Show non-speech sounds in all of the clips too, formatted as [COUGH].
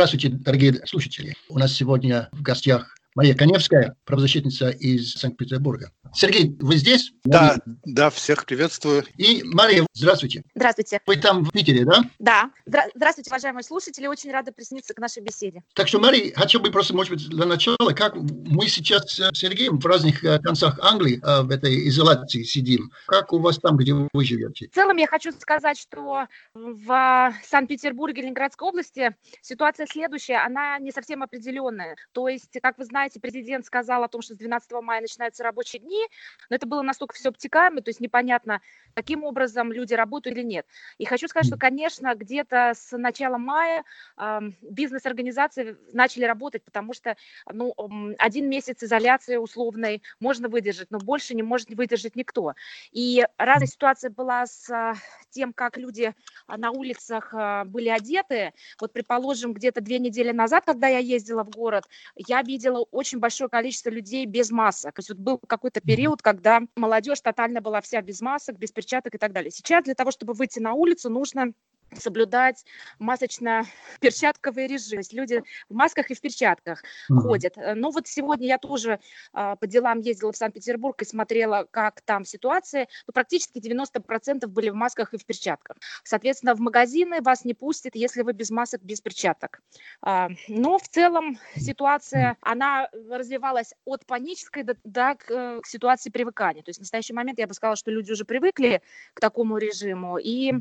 Здравствуйте, дорогие слушатели. У нас сегодня в гостях Мария Коневская, правозащитница из Санкт-Петербурга. Сергей, вы здесь? Да, да, всех приветствую. И Мария, здравствуйте. Здравствуйте. Вы там в Питере, да? Да. Здравствуйте, уважаемые слушатели. Очень рада присоединиться к нашей беседе. Так что, Мария, хотел бы просто, может быть, для начала, как мы сейчас с Сергеем в разных э, концах Англии э, в этой изоляции сидим. Как у вас там, где вы живете? В целом, я хочу сказать, что в Санкт-Петербурге, Ленинградской области ситуация следующая. Она не совсем определенная. То есть, как вы знаете, президент сказал о том, что с 12 мая начинаются рабочие дни, но это было настолько все обтекаемо, то есть непонятно, каким образом люди работают или нет. И хочу сказать, что, конечно, где-то с начала мая э, бизнес-организации начали работать, потому что ну, один месяц изоляции условной можно выдержать, но больше не может выдержать никто. И разная ситуация была с а, тем, как люди а, на улицах были одеты. Вот, предположим, где-то две недели назад, когда я ездила в город, я видела очень большое количество людей без масок. То есть вот был какой-то период, когда молодежь тотально была вся без масок, без перчаток и так далее. Сейчас для того, чтобы выйти на улицу, нужно соблюдать масочно-перчатковый режим. То есть люди в масках и в перчатках mm-hmm. ходят. Э, ну вот сегодня я тоже э, по делам ездила в Санкт-Петербург и смотрела, как там ситуация. Ну, практически 90% были в масках и в перчатках. Соответственно, в магазины вас не пустят, если вы без масок, без перчаток. Э, но в целом ситуация, она развивалась от панической до, до к, э, к ситуации привыкания. То есть в настоящий момент я бы сказала, что люди уже привыкли к такому режиму, и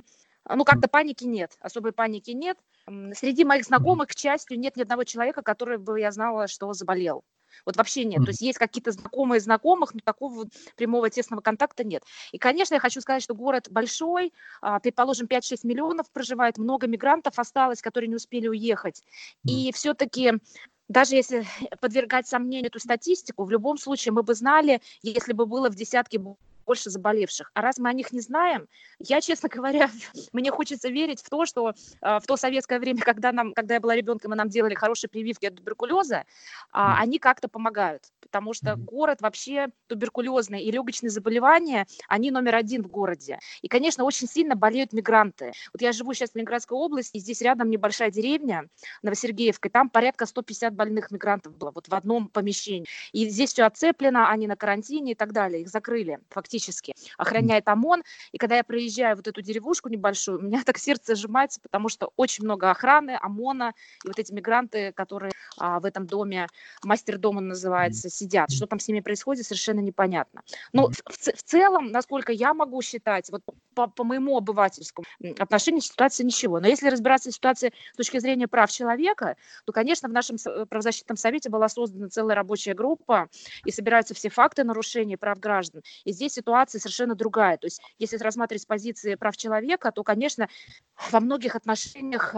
ну, как-то паники нет, особой паники нет. Среди моих знакомых, к счастью, нет ни одного человека, который бы я знала, что заболел. Вот вообще нет. То есть есть какие-то знакомые знакомых, но такого прямого тесного контакта нет. И, конечно, я хочу сказать, что город большой, а, предположим, 5-6 миллионов проживает, много мигрантов осталось, которые не успели уехать. И все-таки даже если подвергать сомнению эту статистику, в любом случае мы бы знали, если бы было в десятке больше заболевших. А раз мы о них не знаем, я, честно говоря, [LAUGHS] мне хочется верить в то, что э, в то советское время, когда, нам, когда я была ребенком, и нам делали хорошие прививки от туберкулеза, э, они как-то помогают, потому что город вообще туберкулезный и легочные заболевания, они номер один в городе. И, конечно, очень сильно болеют мигранты. Вот я живу сейчас в Ленинградской области, и здесь рядом небольшая деревня, Новосергеевка, и там порядка 150 больных мигрантов было вот в одном помещении. И здесь все оцеплено, они на карантине и так далее, их закрыли фактически фактически охраняет ОМОН. И когда я проезжаю вот эту деревушку небольшую, у меня [LAUGHS] так сердце сжимается, потому что очень много охраны, ОМОНа, и вот эти мигранты, которые а, в этом доме, мастер дома называется, сидят. Что там с ними происходит, совершенно непонятно. Но в, в целом, насколько я могу считать, вот по, по моему обывательскому отношению ситуация ничего. Но если разбираться в ситуации с точки зрения прав человека, то, конечно, в нашем правозащитном совете была создана целая рабочая группа, и собираются все факты нарушения прав граждан. И здесь ситуация совершенно другая. То есть если рассматривать с позиции прав человека, то, конечно, во многих отношениях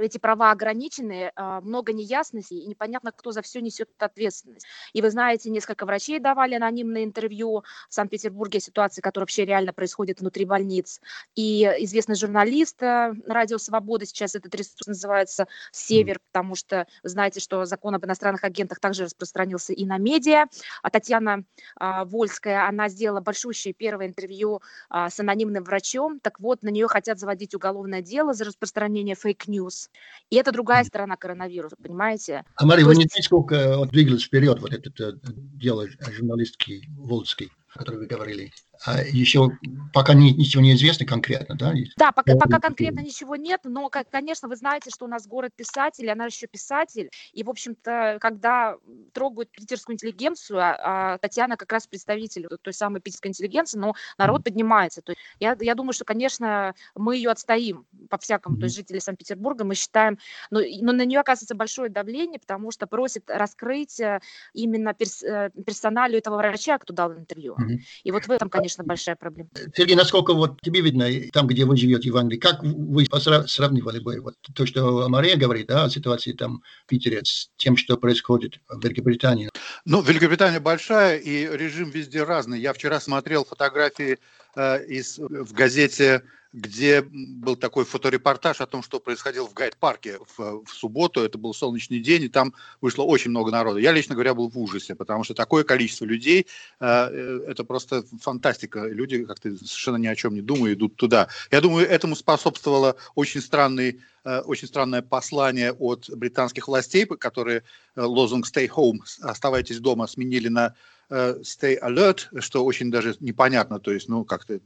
эти права ограничены, а, много неясностей, и непонятно, кто за все несет ответственность. И вы знаете, несколько врачей давали анонимное интервью в Санкт-Петербурге о ситуации, которая вообще реально происходит внутри больниц. И известный журналист э, Радио Свобода, сейчас этот ресурс называется «Север», потому что знаете, что закон об иностранных агентах также распространился и на медиа. А Татьяна а, Вольская, она сделала большущее первое интервью а, с анонимным врачом. Так вот, на нее хотят заводить уголовное дело за распространение fake news. И это другая сторона коронавируса, понимаете? А Мария, вы не знаете, сколько вот, двигалось вперед вот это э, дело журналистки Волжской, о которой вы говорили? А еще пока ничего не известно конкретно, да? Да, пока, пока конкретно ничего нет, но, конечно, вы знаете, что у нас город писатель, она еще писатель, и, в общем-то, когда трогают питерскую интеллигенцию, а, а Татьяна как раз представитель той самой питерской интеллигенции, но народ mm-hmm. поднимается. То есть я, я думаю, что, конечно, мы ее отстоим по-всякому, mm-hmm. то есть жители Санкт-Петербурга мы считаем, но, но на нее оказывается большое давление, потому что просит раскрыть э, именно перс, э, персоналию этого врача, кто дал интервью. Mm-hmm. И вот в этом, конечно, большая проблема. Сергей, насколько вот тебе видно, там, где вы живете в Англии, как вы сравнивали бы вот то, что Мария говорит, да, о ситуации там в Питере с тем, что происходит в Великобритании? Ну, Великобритания большая, и режим везде разный. Я вчера смотрел фотографии из, в газете где был такой фоторепортаж о том, что происходило в Гайд-парке в, в субботу. Это был солнечный день, и там вышло очень много народа. Я, лично говоря, был в ужасе, потому что такое количество людей, э, э это просто фантастика. Люди как-то совершенно ни о чем не думают, идут туда. Я думаю, этому способствовало очень странный очень странное послание от британских властей, которые лозунг «Stay home», «Оставайтесь дома» сменили на Э, stay alert, что очень даже непонятно, то есть, ну, как-то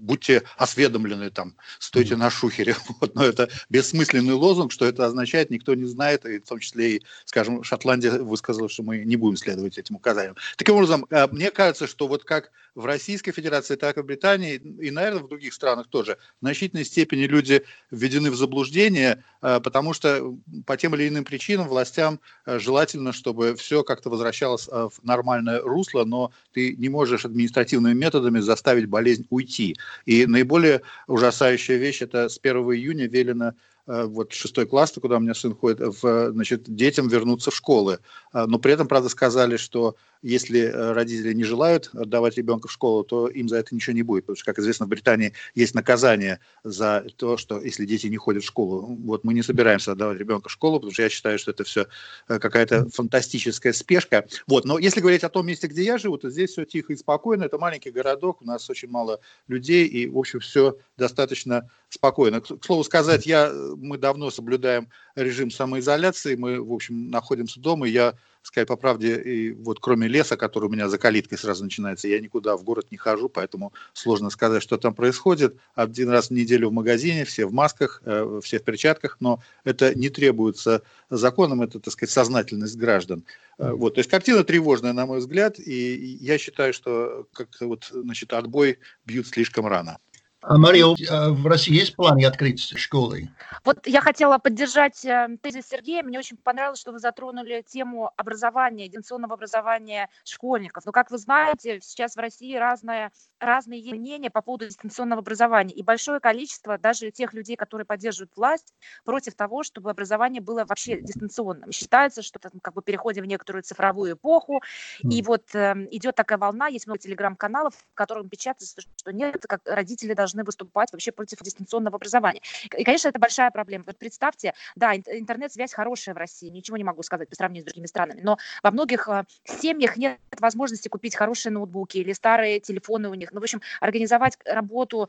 будьте осведомлены там, стойте на шухере, [LAUGHS] вот, но это бессмысленный лозунг, что это означает, никто не знает, и в том числе и, скажем, Шотландия высказала, что мы не будем следовать этим указаниям. Таким образом, э, мне кажется, что вот как в Российской Федерации, так и в Британии, и, наверное, в других странах тоже, в значительной степени люди введены в заблуждение, э, потому что по тем или иным причинам властям желательно, чтобы все как-то возвращалось в нормальное русло, русло, но ты не можешь административными методами заставить болезнь уйти. И наиболее ужасающая вещь – это с 1 июня велено вот шестой класс, куда у меня сын ходит, в, значит, детям вернуться в школы. А, но при этом, правда, сказали, что если э, родители не желают отдавать ребенка в школу, то им за это ничего не будет. Потому что, как известно, в Британии есть наказание за то, что если дети не ходят в школу. Вот мы не собираемся отдавать ребенка в школу, потому что я считаю, что это все э, какая-то фантастическая спешка. Вот. Но если говорить о том месте, где я живу, то здесь все тихо и спокойно. Это маленький городок, у нас очень мало людей, и, в общем, все достаточно спокойно. К слову сказать, я мы давно соблюдаем режим самоизоляции, мы, в общем, находимся дома, я сказать по правде, и вот кроме леса, который у меня за калиткой сразу начинается, я никуда в город не хожу, поэтому сложно сказать, что там происходит. Один раз в неделю в магазине, все в масках, э, все в перчатках, но это не требуется законом, это, так сказать, сознательность граждан. Э, вот, то есть картина тревожная, на мой взгляд, и я считаю, что как вот, значит, отбой бьют слишком рано. А, Мария, в России есть планы открыть школы? Вот я хотела поддержать э, тезис Сергея. Мне очень понравилось, что вы затронули тему образования, дистанционного образования школьников. Но, как вы знаете, сейчас в России разное, разные мнения по поводу дистанционного образования. И большое количество даже тех людей, которые поддерживают власть, против того, чтобы образование было вообще дистанционным. Считается, что это как бы переходим в некоторую цифровую эпоху. Mm. И вот э, идет такая волна, есть много телеграм-каналов, в которых печатается, что нет, как родители должны должны выступать вообще против дистанционного образования. И, конечно, это большая проблема. Представьте, да, интернет-связь хорошая в России, ничего не могу сказать по сравнению с другими странами, но во многих э, семьях нет возможности купить хорошие ноутбуки или старые телефоны у них. Ну, в общем, организовать работу,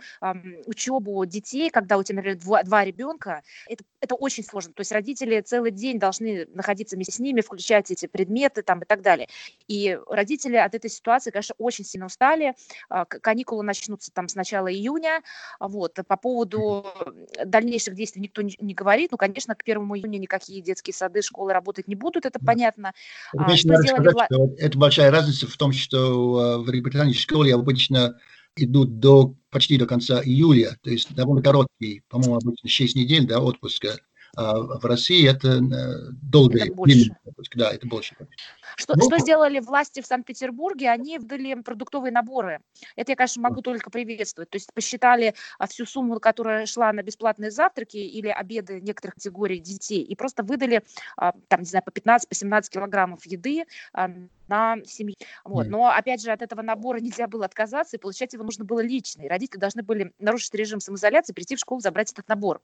учебу детей, когда у тебя, например, два, два ребенка, это, это очень сложно. То есть родители целый день должны находиться вместе с ними, включать эти предметы там и так далее. И родители от этой ситуации, конечно, очень сильно устали. Э, каникулы начнутся там с начала июня, июня. Вот. По поводу дальнейших действий никто не, не говорит. Ну, конечно, к 1 июня никакие детские сады, школы работать не будут, это понятно. А, что сказать, вла... что это большая разница в том, что а, в Великобритании школы обычно идут до, почти до конца июля, то есть довольно короткий, по-моему, обычно 6 недель да, отпуска. А в России это э, долгое это больше. Да, это больше. Что, ну, что сделали власти в Санкт-Петербурге? Они выдали продуктовые наборы. Это я, конечно, могу только приветствовать. То есть посчитали а, всю сумму, которая шла на бесплатные завтраки или обеды некоторых категорий детей, и просто выдали, а, там, не знаю, по 15-17 по килограммов еды на семью. Вот. Но, опять же, от этого набора нельзя было отказаться, и получать его нужно было лично. И родители должны были нарушить режим самоизоляции, прийти в школу, забрать этот набор.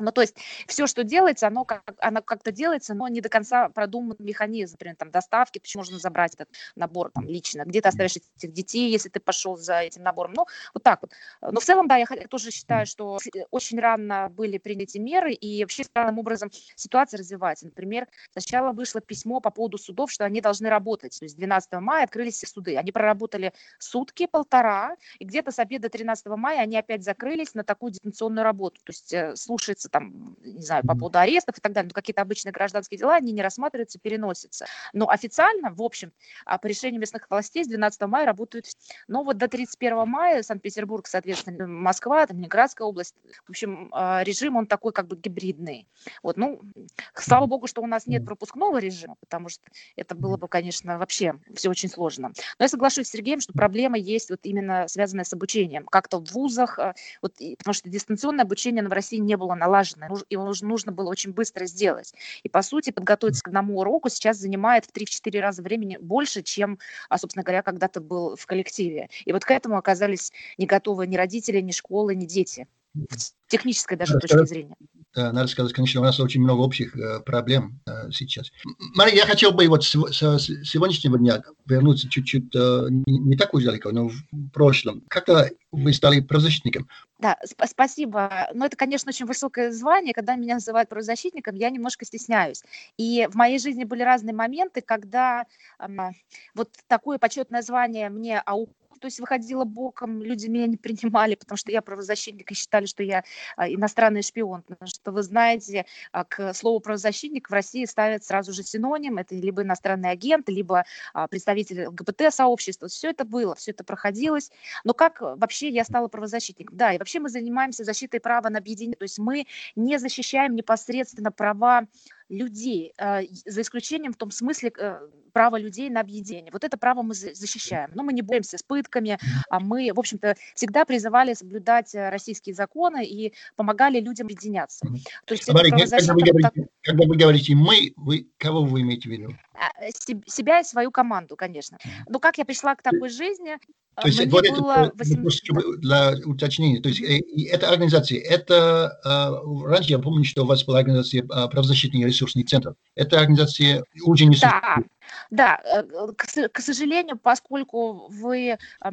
Ну, то есть все, что делается, оно, как, оно как-то делается, но не до конца продуман механизм, например, там, доставки, почему можно забрать этот набор там лично, где ты оставишь этих детей, если ты пошел за этим набором, ну, вот так вот. Но в целом, да, я тоже считаю, что очень рано были приняты меры, и вообще странным образом ситуация развивается. Например, сначала вышло письмо по поводу судов, что они должны работать, то есть 12 мая открылись все суды, они проработали сутки, полтора, и где-то с обеда 13 мая они опять закрылись на такую дистанционную работу, то есть э, слушается рассматриваются там, не знаю, по поводу арестов и так далее, но какие-то обычные гражданские дела, они не рассматриваются, переносятся. Но официально, в общем, а, по решению местных властей с 12 мая работают. Но вот до 31 мая Санкт-Петербург, соответственно, Москва, там, Ленинградская область, в общем, а, режим, он такой как бы гибридный. Вот, ну, слава богу, что у нас нет пропускного режима, потому что это было бы, конечно, вообще все очень сложно. Но я соглашусь с Сергеем, что проблема есть вот именно связанная с обучением. Как-то в вузах, а, вот, потому что дистанционное обучение в России не было налажено налаженное, его нужно было очень быстро сделать. И, по сути, подготовиться к одному уроку сейчас занимает в 3-4 раза времени больше, чем, а, собственно говоря, когда-то был в коллективе. И вот к этому оказались не готовы ни родители, ни школы, ни дети. С технической даже точки зрения. Да, надо сказать, конечно, у нас очень много общих э, проблем э, сейчас. Мария, я хотел бы вот с, сегодняшнего дня вернуться чуть-чуть э, не, так уж далеко, но в прошлом. Когда вы стали правозащитником? Да, сп- спасибо. Но это, конечно, очень высокое звание. Когда меня называют правозащитником, я немножко стесняюсь. И в моей жизни были разные моменты, когда э, вот такое почетное звание мне ау то есть выходила боком, люди меня не принимали, потому что я правозащитник и считали, что я а, иностранный шпион. Потому что вы знаете, а, к слову правозащитник в России ставят сразу же синоним, это либо иностранный агент, либо а, представитель ЛГБТ-сообщества. Все это было, все это проходилось. Но как вообще я стала правозащитником? Да, и вообще мы занимаемся защитой права на объединение, то есть мы не защищаем непосредственно права людей, а, за исключением в том смысле э, права людей на объединение. Вот это право мы защищаем. Но мы не боремся с пытками, а мы, в общем-то, всегда призывали соблюдать э, российские законы и помогали людям объединяться. То есть Смотри, говорите, так... когда вы говорите «мы», вы, кого вы имеете в виду? А, себя и свою команду, конечно. Но как я пришла к такой жизни, то есть Мне вот это 8... для уточнения. То есть э, эта организация, это э, раньше я помню, что у вас была организация э, правозащитный ресурсный центр. Эта организация уже не Да, да, э, к сожалению, поскольку вы, э,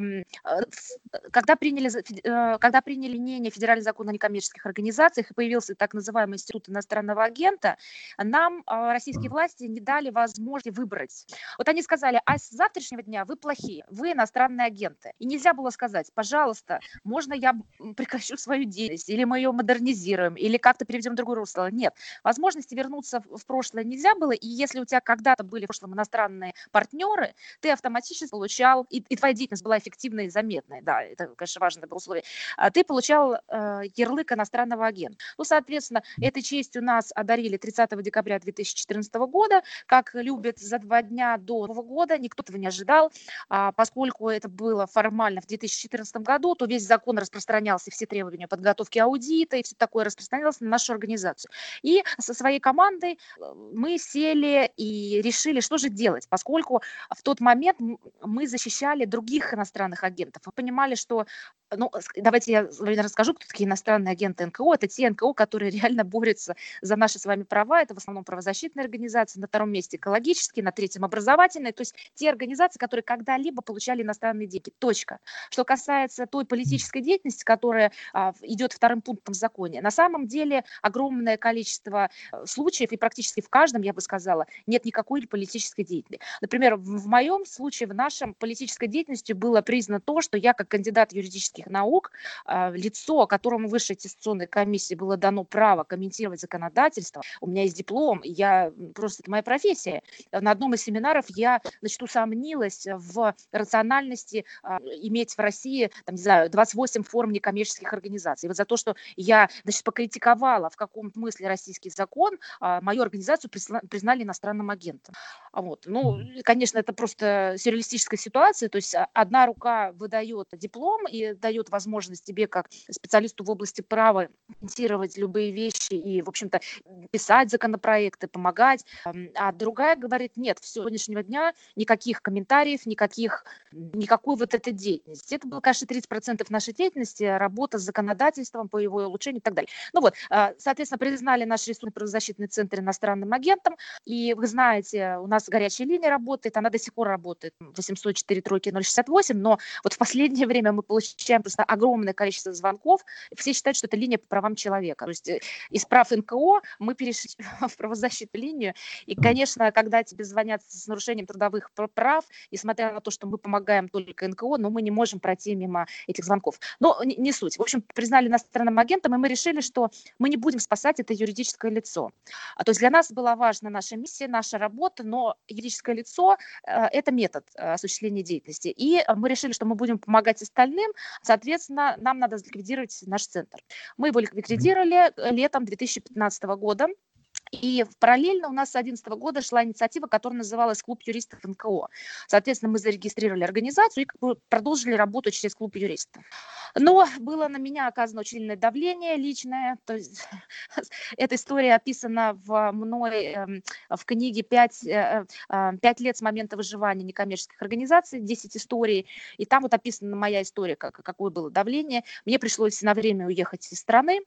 когда приняли, э, когда приняли мнение Федеральный закон о некоммерческих организациях и появился так называемый институт иностранного агента, нам российские власти не дали возможности выбрать. Вот они сказали, а с завтрашнего дня вы плохие, вы иностранные агенты. И нельзя было сказать, пожалуйста, можно я прекращу свою деятельность, или мы ее модернизируем, или как-то переведем в другое русло. Нет, возможности вернуться в прошлое нельзя было, и если у тебя когда-то были в прошлом иностранные иностранные партнеры, ты автоматически получал, и, и твоя деятельность была эффективной и заметной, да, это, конечно, важное было условие, а ты получал э, ярлык иностранного агента. Ну, соответственно, этой честью нас одарили 30 декабря 2014 года, как любят за два дня до Нового года, никто этого не ожидал, а поскольку это было формально в 2014 году, то весь закон распространялся, все требования подготовки аудита и все такое распространялось на нашу организацию. И со своей командой э, мы сели и решили, что же делать, поскольку в тот момент мы защищали других иностранных агентов. Мы понимали, что ну, давайте я расскажу, кто такие иностранные агенты НКО. Это те НКО, которые [LAUGHS] реально борются за наши с вами права. Это в основном правозащитные организации, на втором месте экологические, на третьем образовательные. То есть те организации, которые когда-либо получали иностранные деньги. Точка. Что касается той политической деятельности, которая а, идет вторым пунктом в законе, на самом деле огромное количество э, случаев, и практически в каждом, я бы сказала, нет никакой политической деятельности. Например, в, моем случае, в нашем политической деятельности было признано то, что я как кандидат юридических юридических наук, а, лицо, которому высшей аттестационной комиссии было дано право комментировать законодательство. У меня есть диплом, я просто это моя профессия. На одном из семинаров я, значит, усомнилась в рациональности а, иметь в России, там, не знаю, 28 форм некоммерческих организаций. Вот за то, что я, значит, покритиковала в каком смысле российский закон, а, мою организацию признали иностранным агентом. Вот. Ну, конечно, это просто сюрреалистическая ситуация, то есть одна рука выдает диплом и дает возможность тебе, как специалисту в области права, комментировать любые вещи и, в общем-то, писать законопроекты, помогать. А другая говорит, нет, все, сегодняшнего дня никаких комментариев, никаких, никакой вот этой деятельности. Это было, конечно, 30% нашей деятельности, работа с законодательством по его улучшению и так далее. Ну вот, а, соответственно, признали наш рисунок правозащитный центр иностранным агентом, и вы знаете, у нас горячая линия работает, она до сих пор работает, 804 тройки 068, но вот в последнее время мы получаем просто огромное количество звонков. Все считают, что это линия по правам человека. То есть э, из прав НКО мы перешли [LAUGHS] в правозащитную линию. И, конечно, когда тебе звонят с нарушением трудовых прав, несмотря на то, что мы помогаем только НКО, но мы не можем пройти мимо этих звонков. Но не, не суть. В общем, признали иностранным агентом, и мы решили, что мы не будем спасать это юридическое лицо. А, то есть для нас была важна наша миссия, наша работа, но юридическое лицо э, – это метод э, осуществления деятельности. И мы решили, что мы будем помогать остальным, Соответственно, нам надо ликвидировать наш центр. Мы его ликвидировали э, летом 2015 года. И параллельно у нас с 2011 года шла инициатива, которая называлась «Клуб юристов НКО». Соответственно, мы зарегистрировали организацию и продолжили работу через клуб юристов. Но было на меня оказано очень сильное давление личное. То есть, [LAUGHS] эта история описана в мной эм, в книге «Пять, э, э, «Пять лет с момента выживания некоммерческих организаций», 10 историй. И там вот описана моя история, как, какое было давление. Мне пришлось на время уехать из страны,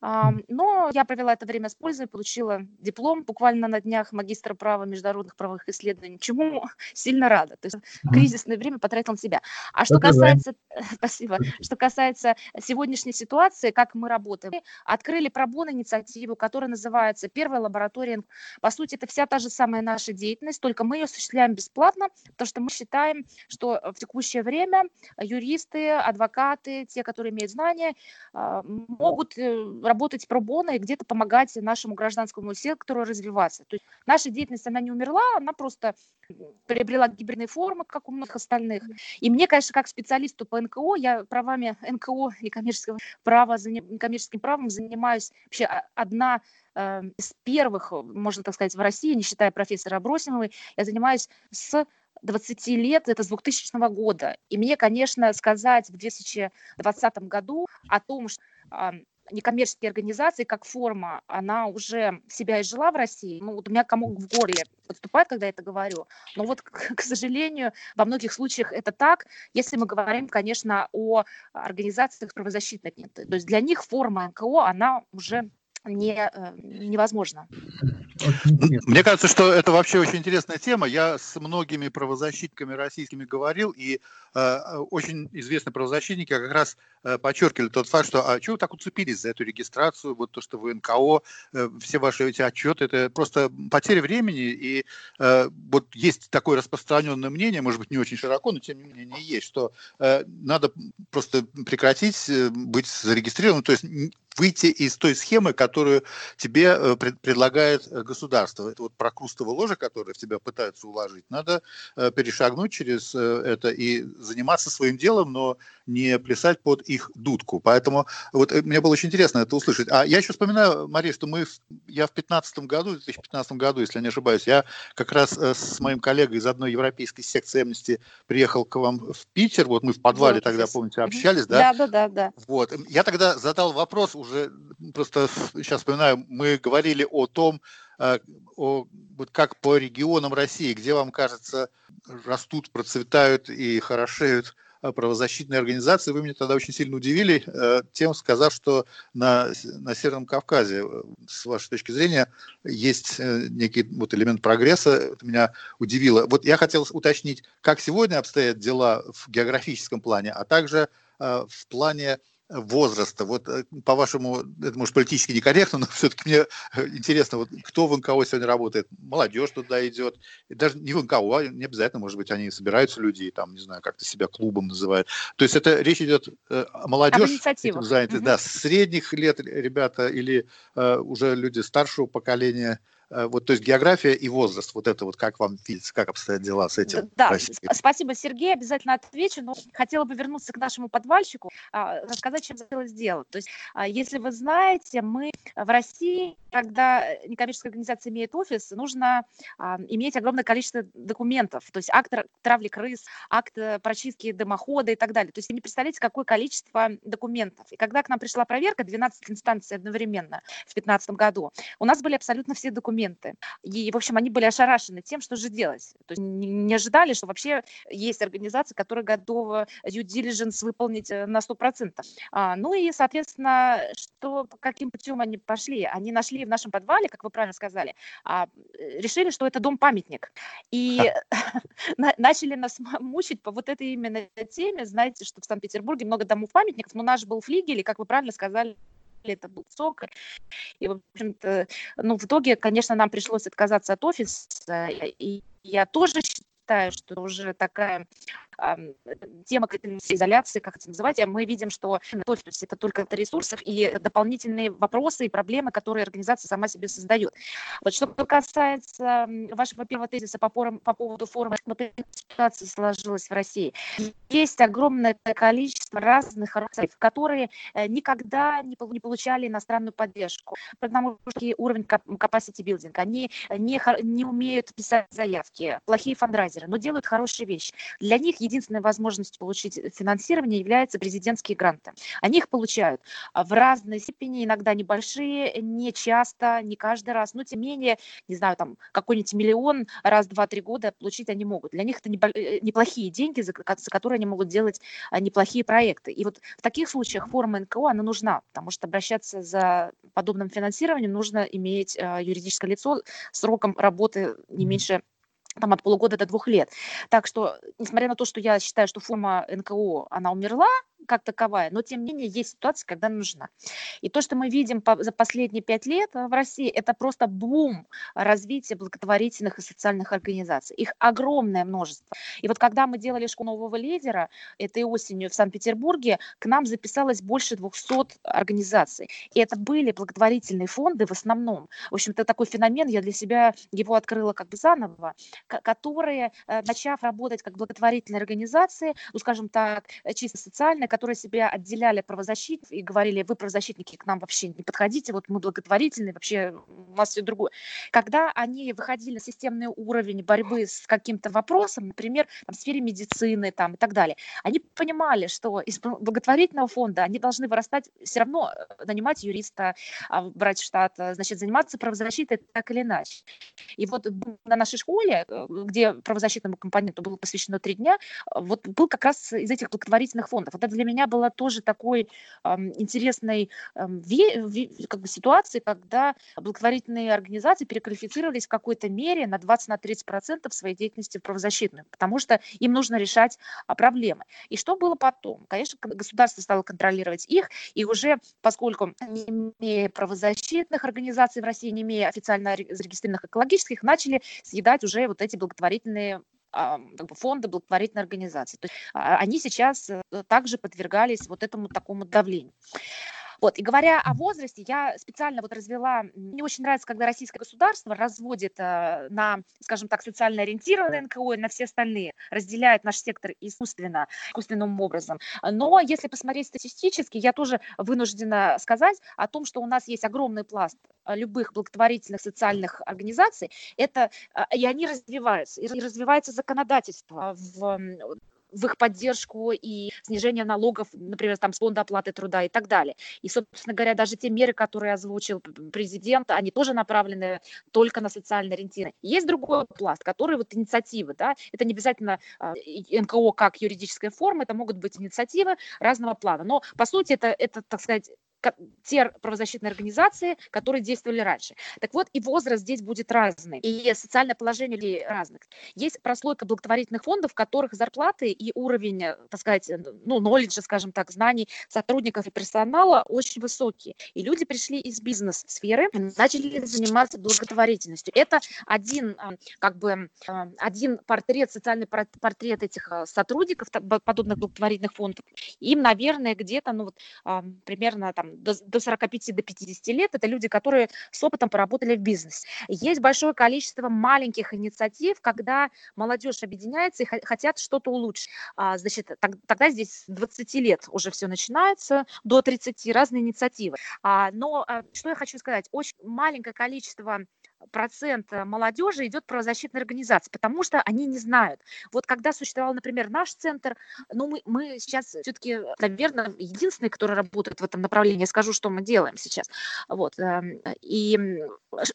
Но я провела это время с пользой, получила диплом буквально на днях магистра права международных правовых исследований, чему [LAUGHS] сильно рада. То есть кризисное время потратила на себя. А что касается, [LAUGHS] спасибо, что касается сегодняшней ситуации, как мы работаем, мы открыли пробон инициативу, которая называется «Первая лаборатория». По сути, это вся та же самая наша деятельность, только мы ее осуществляем бесплатно, потому что мы считаем, что в текущее время юристы, адвокаты, те, которые имеют знания, а, могут э, работать пробона и где-то помогать нашему гражданскому сектору развиваться. То есть наша деятельность, она не умерла, она просто приобрела гибридные формы, как у многих остальных. И мне, конечно, как специалисту по НКО, я правами НКО и коммерческого права, коммерческим правом занимаюсь вообще одна э, из первых, можно так сказать, в России, не считая профессора Абросимовой, я занимаюсь с 20 лет, это с 2000 года. И мне, конечно, сказать в 2020 году о том, что некоммерческие организации как форма, она уже себя изжила в России. Ну, вот у меня комок в горле подступает, когда я это говорю. Но вот, [LAUGHS] к, сожалению, во многих случаях это так, если мы говорим, конечно, о организациях правозащитных. То есть для них форма НКО, она уже не, э, невозможно. Мне кажется, что это вообще очень интересная тема. Я с многими правозащитниками российскими говорил, и э, очень известные правозащитники как раз э, подчеркивали тот факт, что а что вы так уцепились за эту регистрацию, вот то, что вы НКО, э, все ваши эти отчеты, это просто потеря времени, и э, вот есть такое распространенное мнение, может быть, не очень широко, но тем не менее есть, что э, надо просто прекратить э, быть зарегистрированным, то есть выйти из той схемы, которую тебе э, пред, предлагает э, государство. Это вот прокрустово ложе, которое в тебя пытаются уложить. Надо э, перешагнуть через это и заниматься своим делом, но не плясать под их дудку. Поэтому вот мне было очень интересно это услышать. А я еще вспоминаю, Мария, что мы, я в 2015 году, в 2015 году, если я не ошибаюсь, я как раз с моим коллегой из одной европейской секции Amnesty приехал к вам в Питер. Вот мы в подвале вот, тогда, помните, общались, да? Да, да, да, да. Вот. Я тогда задал вопрос уже уже просто сейчас вспоминаю, мы говорили о том, э, о, вот как по регионам России, где вам кажется растут, процветают и хорошеют э, правозащитные организации. Вы меня тогда очень сильно удивили э, тем, сказав, что на, на Северном Кавказе, с вашей точки зрения, есть некий вот элемент прогресса. Это меня удивило. Вот я хотел уточнить, как сегодня обстоят дела в географическом плане, а также в плане возраста. Вот, э, по-вашему, это может политически некорректно, но [LAUGHS] все-таки мне э, интересно, вот кто в НКО сегодня работает? Молодежь туда идет. И даже не в НКО, а не обязательно, может быть, они собираются люди, там, не знаю, как-то себя клубом называют. То есть это речь идет э, о молодежи, заняты, угу. да, средних лет ребята или э, уже люди старшего поколения – вот, то есть география и возраст, вот это вот как вам видится, как обстоят дела с этим? Да, спасибо, Сергей, обязательно отвечу, но хотела бы вернуться к нашему подвальщику, а, рассказать, чем хотелось сделать. То есть, а, если вы знаете, мы в России, когда некоммерческая организация имеет офис, нужно а, иметь огромное количество документов, то есть акт травли крыс, акт э, прочистки дымохода и так далее. То есть, вы не представляете, какое количество документов. И когда к нам пришла проверка, 12 инстанций одновременно в 2015 году, у нас были абсолютно все документы документы. И, в общем, они были ошарашены тем, что же делать. То есть не ожидали, что вообще есть организация, которая готова due diligence выполнить э, на 100%. А, ну и, соответственно, что, каким путем они пошли? Они нашли в нашем подвале, как вы правильно сказали, а, э, решили, что это дом-памятник. И [LAUGHS] начали нас мучить по вот этой именно теме. Знаете, что в Санкт-Петербурге много домов-памятников, но наш был флигель, и, как вы правильно сказали, это был сок. И, в общем-то, ну, в итоге, конечно, нам пришлось отказаться от офиса, и я тоже считаю, что уже такая тема изоляции, как это называть, мы видим, что это только это ресурсов и дополнительные вопросы и проблемы, которые организация сама себе создает. Вот что касается вашего первого тезиса по, порам, по поводу форума, ситуация сложилась в России. Есть огромное количество разных организаций, которые э, никогда не получали иностранную поддержку, потому что уровень capacity building, они не, не умеют писать заявки, плохие фандрайзеры, но делают хорошие вещи. Для них единственной возможностью получить финансирование являются президентские гранты. Они их получают а, в разной степени, иногда небольшие, не часто, не каждый раз, но тем не менее, не знаю, там какой-нибудь миллион раз, два, три года получить они могут. Для них это э, неплохие деньги, за которые они могут делать а, неплохие проекты. И вот в таких случаях форма НКО, она нужна, потому что обращаться за подобным финансированием нужно иметь а, юридическое лицо сроком работы не меньше там, от полугода до двух лет. Так что, несмотря на то, что я считаю, что форма НКО, она умерла, как таковая, но тем не менее есть ситуация, когда нужна. И то, что мы видим по, за последние пять лет в России, это просто бум развития благотворительных и социальных организаций. Их огромное множество. И вот когда мы делали школу нового лидера этой осенью в Санкт-Петербурге, к нам записалось больше 200 организаций. И это были благотворительные фонды в основном. В общем, это такой феномен, я для себя его открыла как бы заново, которые, э, начав работать как благотворительные организации, ну, скажем так, чисто социальные, которые себя отделяли от правозащитников и говорили, вы правозащитники к нам вообще не подходите, вот мы благотворительные, вообще у нас все другое. Когда они выходили на системный уровень борьбы с каким-то вопросом, например, там, в сфере медицины там, и так далее, они понимали, что из благотворительного фонда они должны вырастать, все равно э, нанимать юриста, а, брать штат, э, значит, заниматься правозащитой так или иначе. И вот на нашей школе, э, где правозащитному компоненту было посвящено три дня, вот был как раз из этих благотворительных фондов. Это для меня была тоже такой э, интересной э, как бы ситуации, когда благотворительные организации переквалифицировались в какой-то мере на 20-30% процентов своей деятельности в правозащитную, потому что им нужно решать а, проблемы. И что было потом? Конечно, государство стало контролировать их, и уже поскольку не имея правозащитных организаций в России, не имея официально зарегистрированных экологических, начали съедать уже вот эти благотворительные как бы фонды, благотворительные организации. То есть а, они сейчас э, также подвергались вот этому такому давлению. Вот, и говоря о возрасте, я специально вот развела, мне очень нравится, когда российское государство разводит э, на, скажем так, социально ориентированные НКО и на все остальные, разделяет наш сектор искусственно, искусственным образом. Но если посмотреть статистически, я тоже вынуждена сказать о том, что у нас есть огромный пласт э, любых благотворительных социальных организаций, это, э, и они развиваются, и развивается законодательство в в их поддержку и снижение налогов, например, там с фонда оплаты труда и так далее. И, собственно говоря, даже те меры, которые озвучил президент, они тоже направлены только на социально ориентированные. Есть другой пласт, который вот инициативы, да, это не обязательно э, НКО как юридическая форма, это могут быть инициативы разного плана. Но, по сути, это, это так сказать, те правозащитные организации, которые действовали раньше. Так вот, и возраст здесь будет разный, и социальное положение людей разных. Есть прослойка благотворительных фондов, в которых зарплаты и уровень, э, так сказать, э, ну, knowledge, скажем так, знаний сотрудников и персонала очень высокие. И люди пришли из бизнес-сферы, начали заниматься благотворительностью. Это один, а, как бы, а, один портрет, социальный портрет этих сотрудников подобных благотворительных фондов. Им, наверное, где-то, ну, вот, примерно там до, до 45 до 50 лет, это люди, которые с опытом поработали в бизнесе. Есть большое количество маленьких инициатив, когда молодежь объединяется и хотят что-то улучшить. А, значит, так, тогда здесь с 20 лет уже все начинается, до 30 разные инициативы. А, но а, что я хочу сказать, очень маленькое количество процент э, молодежи идет правозащитной организации, потому что они не знают. Вот когда существовал, например, наш центр, ну, мы, мы сейчас все-таки, наверное, единственные, которые работают в этом направлении. Я скажу, что мы делаем сейчас. Вот. Эм, и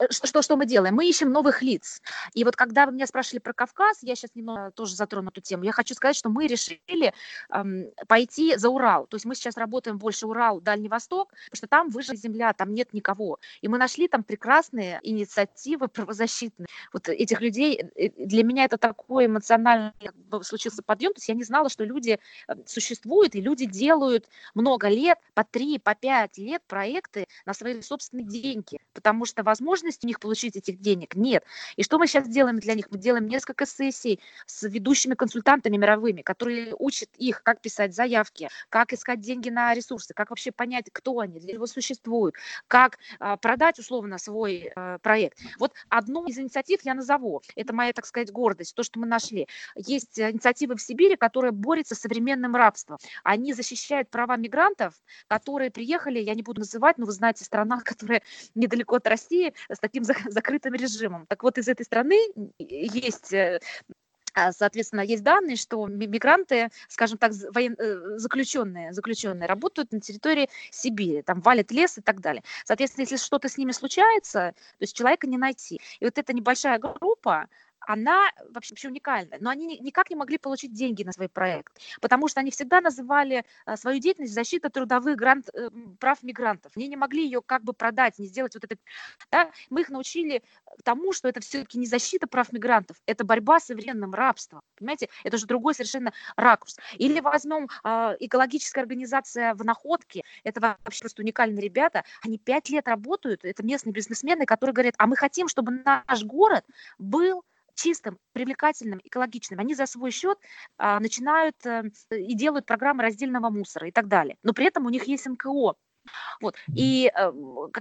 что, что мы делаем? Мы ищем новых лиц. И вот когда вы меня спрашивали про Кавказ, я сейчас немного тоже затрону эту тему, я хочу сказать, что мы решили эм, пойти за Урал. То есть мы сейчас работаем больше Урал, Дальний Восток, потому что там выжжена земля, там нет никого. И мы нашли там прекрасные инициативы инициативы правозащитные. Вот этих людей, э, для меня это такой эмоциональный как бы, случился подъем, то есть я не знала, что люди э, существуют, и люди делают много лет, по три, по пять лет проекты на свои собственные деньги, потому что возможности у них получить этих денег нет. И что мы сейчас делаем для них? Мы делаем несколько сессий с ведущими консультантами мировыми, которые учат их, как писать заявки, как искать деньги на ресурсы, как вообще понять, кто они, для чего существуют, как а, продать условно свой а, проект. Вот одну из инициатив я назову. Это моя, так сказать, гордость, то, что мы нашли. Есть э, инициатива в Сибири, которая борется с современным рабством. Они защищают права мигрантов, которые приехали, я не буду называть, но вы знаете, страна, [LAUGHS] которая недалеко от России, с таким закрытым режимом. Так вот, из этой страны есть э, соответственно, есть данные, что мигранты, скажем так, воен... Э, заключенные, заключенные работают на территории Сибири, там валят лес и так далее. Соответственно, если что-то с ними случается, то есть человека не найти. И вот эта небольшая группа, она вообще, вообще уникальна. Но они никак не могли получить деньги на свой проект, потому что они всегда называли э, свою деятельность защита трудовых грант, э, прав мигрантов. Они не могли ее как бы продать, не сделать вот это. Да? Мы их научили тому, что это все-таки не защита прав мигрантов, это борьба с современным рабством. Понимаете, это же другой совершенно ракурс. Или возьмем э, экологическая организация в находке, это вообще просто уникальные ребята, они пять лет работают, это местные бизнесмены, которые говорят, а мы хотим, чтобы наш город был чистым, привлекательным, экологичным. Они за свой счет а, начинают а, и делают программы раздельного мусора и так далее. Но при этом у них есть НКО. Вот. И, э,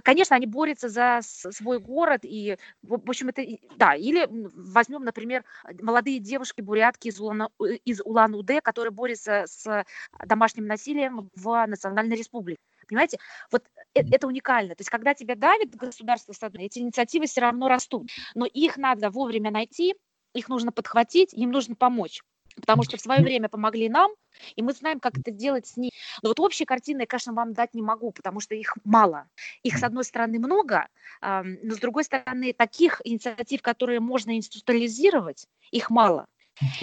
конечно, они борются за свой город, и, в общем, это, да, или возьмем, например, молодые девушки-бурятки из, э, из Улан-Удэ, которые борются с домашним насилием в Национальной Республике. Понимаете, вот это, это уникально. То есть, когда тебя давит государство, эти инициативы все равно растут. Но их надо вовремя найти, их нужно подхватить, им нужно помочь. Потому что в свое время помогли нам, и мы знаем, как это делать с ними. Но вот общей картины я, конечно, вам дать не могу, потому что их мало. Их, с одной стороны, много, но с другой стороны, таких инициатив, которые можно институализировать, их мало.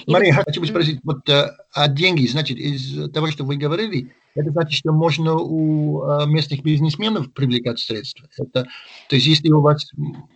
Мария, вот... хочу спросить, вот э, а деньги, значит, из того, что вы говорили, это значит, что можно у э, местных бизнесменов привлекать средства. Это, то есть, если у вас,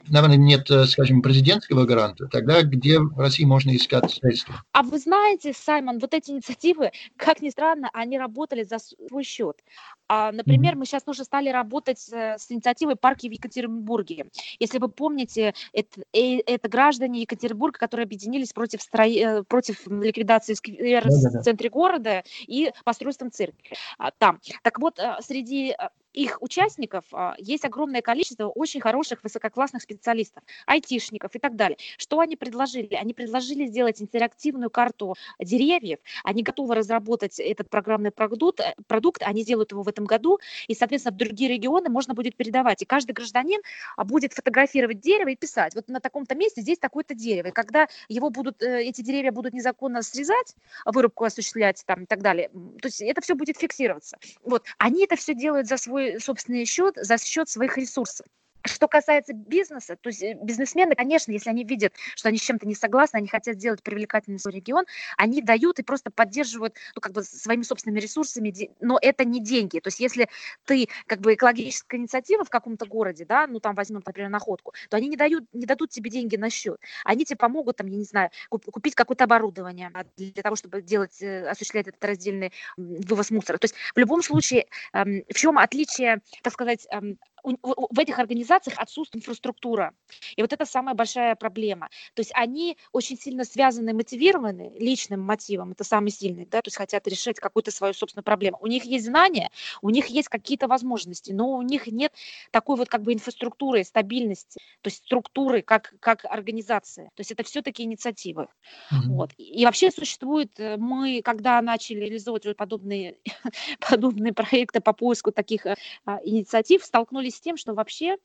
наверное, нет, э, скажем, президентского гаранта, тогда где в России можно искать средства? А вы знаете, Саймон, вот эти инициативы, как ни странно, они работали за свой счет. А, например, mm-hmm. мы сейчас уже стали работать э, с инициативой парки в Екатеринбурге. Если вы помните, это, это граждане Екатеринбурга, которые объединились против, стро... против ликвидации сквера в центре города и постройством церкви. А, там. Так вот, э, среди э, их участников а, есть огромное количество очень хороших высококлассных специалистов, айтишников и так далее. Что они предложили? Они предложили сделать интерактивную карту деревьев. Они готовы разработать этот программный продукт, э, продукт они делают его в этом году, и, соответственно, в другие регионы можно будет передавать. И каждый гражданин а, будет фотографировать дерево и писать, вот на таком-то месте здесь такое-то дерево. И когда его будут, э, эти деревья будут незаконно срезать, вырубку осуществлять там и так далее, то есть это все будет фиксироваться. Вот. Они это все делают за свой свой собственный счет за счет своих ресурсов. Что касается бизнеса, то есть э, бизнесмены, конечно, если они видят, что они с чем-то не согласны, они хотят сделать привлекательный свой регион, они дают и просто поддерживают ну, как бы своими собственными ресурсами, но это не деньги. То есть если ты как бы экологическая инициатива в каком-то городе, да, ну там возьмем, например, находку, то они не, дают, не дадут тебе деньги на счет. Они тебе помогут, там, я не знаю, купить какое-то оборудование для того, чтобы делать, э, осуществлять этот раздельный вывоз мусора. То есть в любом случае, эм, в чем отличие, так сказать, эм, в этих организациях отсутствует инфраструктура. И вот это самая большая проблема. То есть они очень сильно связаны, мотивированы личным мотивом, это самый сильный, да, то есть хотят решить какую-то свою собственную проблему. У них есть знания, у них есть какие-то возможности, но у них нет такой вот как бы инфраструктуры, стабильности, то есть структуры как, как организация. То есть это все-таки инициативы. Mm-hmm. Вот. И вообще существует, э, мы когда начали реализовывать подобные, [LAUGHS] подобные проекты по поиску таких а, инициатив, столкнулись с тем, что вообще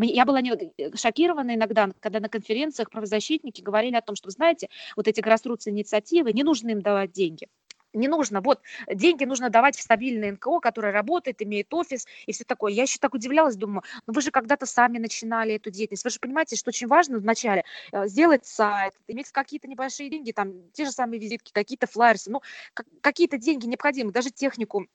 я была э, шокирована иногда, когда на конференциях правозащитники говорили о том, что, знаете, вот эти грассрутс инициативы, не нужно им давать деньги. Не нужно, вот, деньги нужно давать в стабильное НКО, которое работает, имеет офис и все такое. Я еще так удивлялась, думаю, ну вы же когда-то сами начинали эту деятельность, вы же понимаете, что очень важно вначале э, сделать сайт, иметь какие-то небольшие деньги, там, те же самые визитки, какие-то флайерсы, ну, какие-то деньги необходимы, даже технику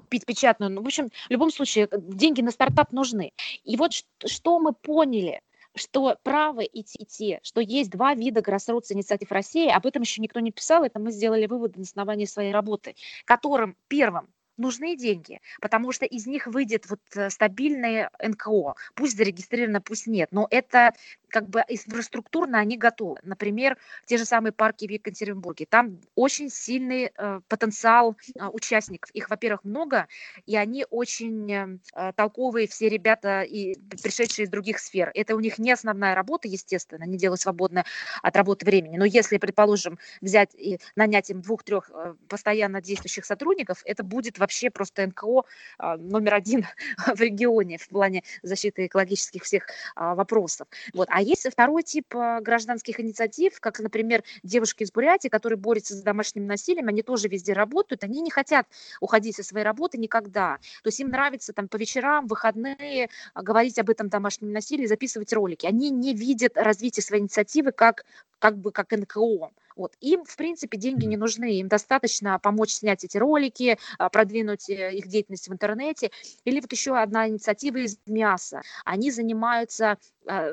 купить печатную. Ну, в общем, в любом случае, э, деньги на стартап нужны. И вот что мы поняли – что право идти, идти, что есть два вида grassroots инициатив России, об этом еще никто не писал, это мы сделали выводы на основании своей работы, которым первым нужны деньги, потому что из них выйдет вот э, стабильное НКО, пусть зарегистрировано, пусть нет, но это как бы инфраструктурно они готовы. Например, те же самые парки в Екатеринбурге. Там очень сильный э, потенциал э, участников. Их, во-первых, много, и они очень э, толковые все ребята, и пришедшие из других сфер. Это у них не основная работа, естественно, они делают свободное от работы времени. Но если, предположим, взять и нанять им двух-трех э, постоянно действующих сотрудников, это будет вообще просто НКО э, номер один [LAUGHS] в регионе в плане защиты экологических всех э, вопросов. Вот. А есть второй тип гражданских инициатив, как, например, девушки из Бурятии, которые борются с домашним насилием, они тоже везде работают, они не хотят уходить со своей работы никогда. То есть им нравится там по вечерам, выходные говорить об этом домашнем насилии, записывать ролики. Они не видят развития своей инициативы как, как бы как НКО. Вот. Им, в принципе, деньги не нужны. Им достаточно помочь снять эти ролики, а, продвинуть э, их деятельность в интернете. Или вот еще одна инициатива из мяса. Они занимаются а,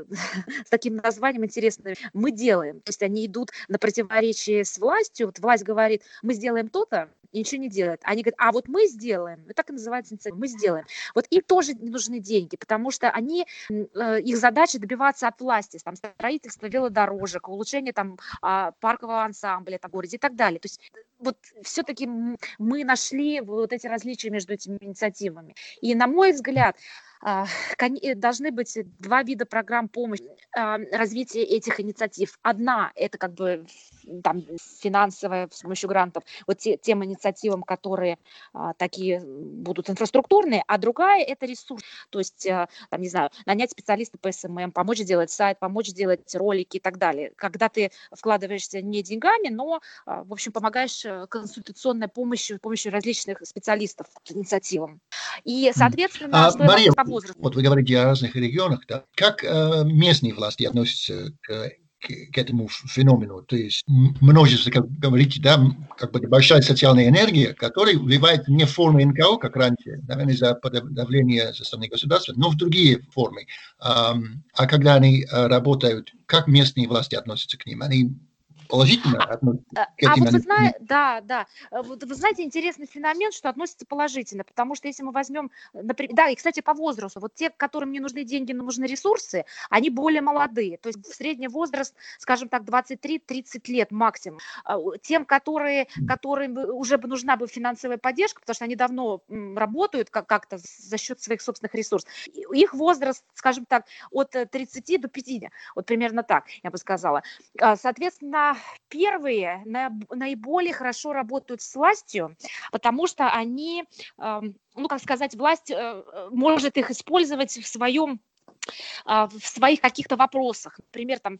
с [LAUGHS] таким названием интересным. Мы делаем. То есть они идут на противоречие с властью. Вот власть говорит, мы сделаем то-то, и ничего не делают. Они говорят, а вот мы сделаем, и так и называется инициатива, мы сделаем. Вот им тоже не нужны деньги, потому что они, э, их задача добиваться от власти, там, строительство велодорожек, улучшение там а, паркового ансамбля в городе и так далее. То есть вот все-таки мы нашли вот эти различия между этими инициативами. И, на мой взгляд, э, [LAUGHS] должны быть два вида программ помощи а, развития этих инициатив. Одна – это как бы там, финансовая с помощью грантов, вот те, тем инициативам, которые а, такие будут инфраструктурные, а другая – это ресурс, то есть, а, там, не знаю, нанять специалиста по SMM, помочь сделать сайт, помочь сделать ролики и так далее. Когда ты вкладываешься не деньгами, но, а, в общем, помогаешь э, консультационной помощью, помощью различных специалистов инициативам. И, соответственно, а, Мария, по возрасту. Вот вы говорите о разных регионах, да? Как э, местные власти относятся к к, к этому феномену. То есть множество, как говорите, да, как бы большая социальная энергия, которая вливает не в форму НКО, как раньше, наверное, из-за давления со стороны государства, но в другие формы. А когда они э, работают, как местные власти относятся к ним? Они положительно относится а, к этим... А вот вы знаете, да, да. Э, вот вы знаете, интересный феномен, что относится положительно, потому что если мы возьмем, например, да, и, кстати, по возрасту, вот те, которым не нужны деньги, но нужны ресурсы, они более молодые, то есть средний возраст, скажем так, 23-30 лет максимум. А, тем, которые, которым уже бы нужна бы финансовая поддержка, потому что они давно работают как-то за счет своих собственных ресурсов, их возраст, скажем так, от 30 э, до 50, вот примерно так, я бы сказала. А, соответственно, первые наиболее хорошо работают с властью, потому что они, ну, как сказать, власть э, может их использовать в своем в своих каких-то вопросах. Например, там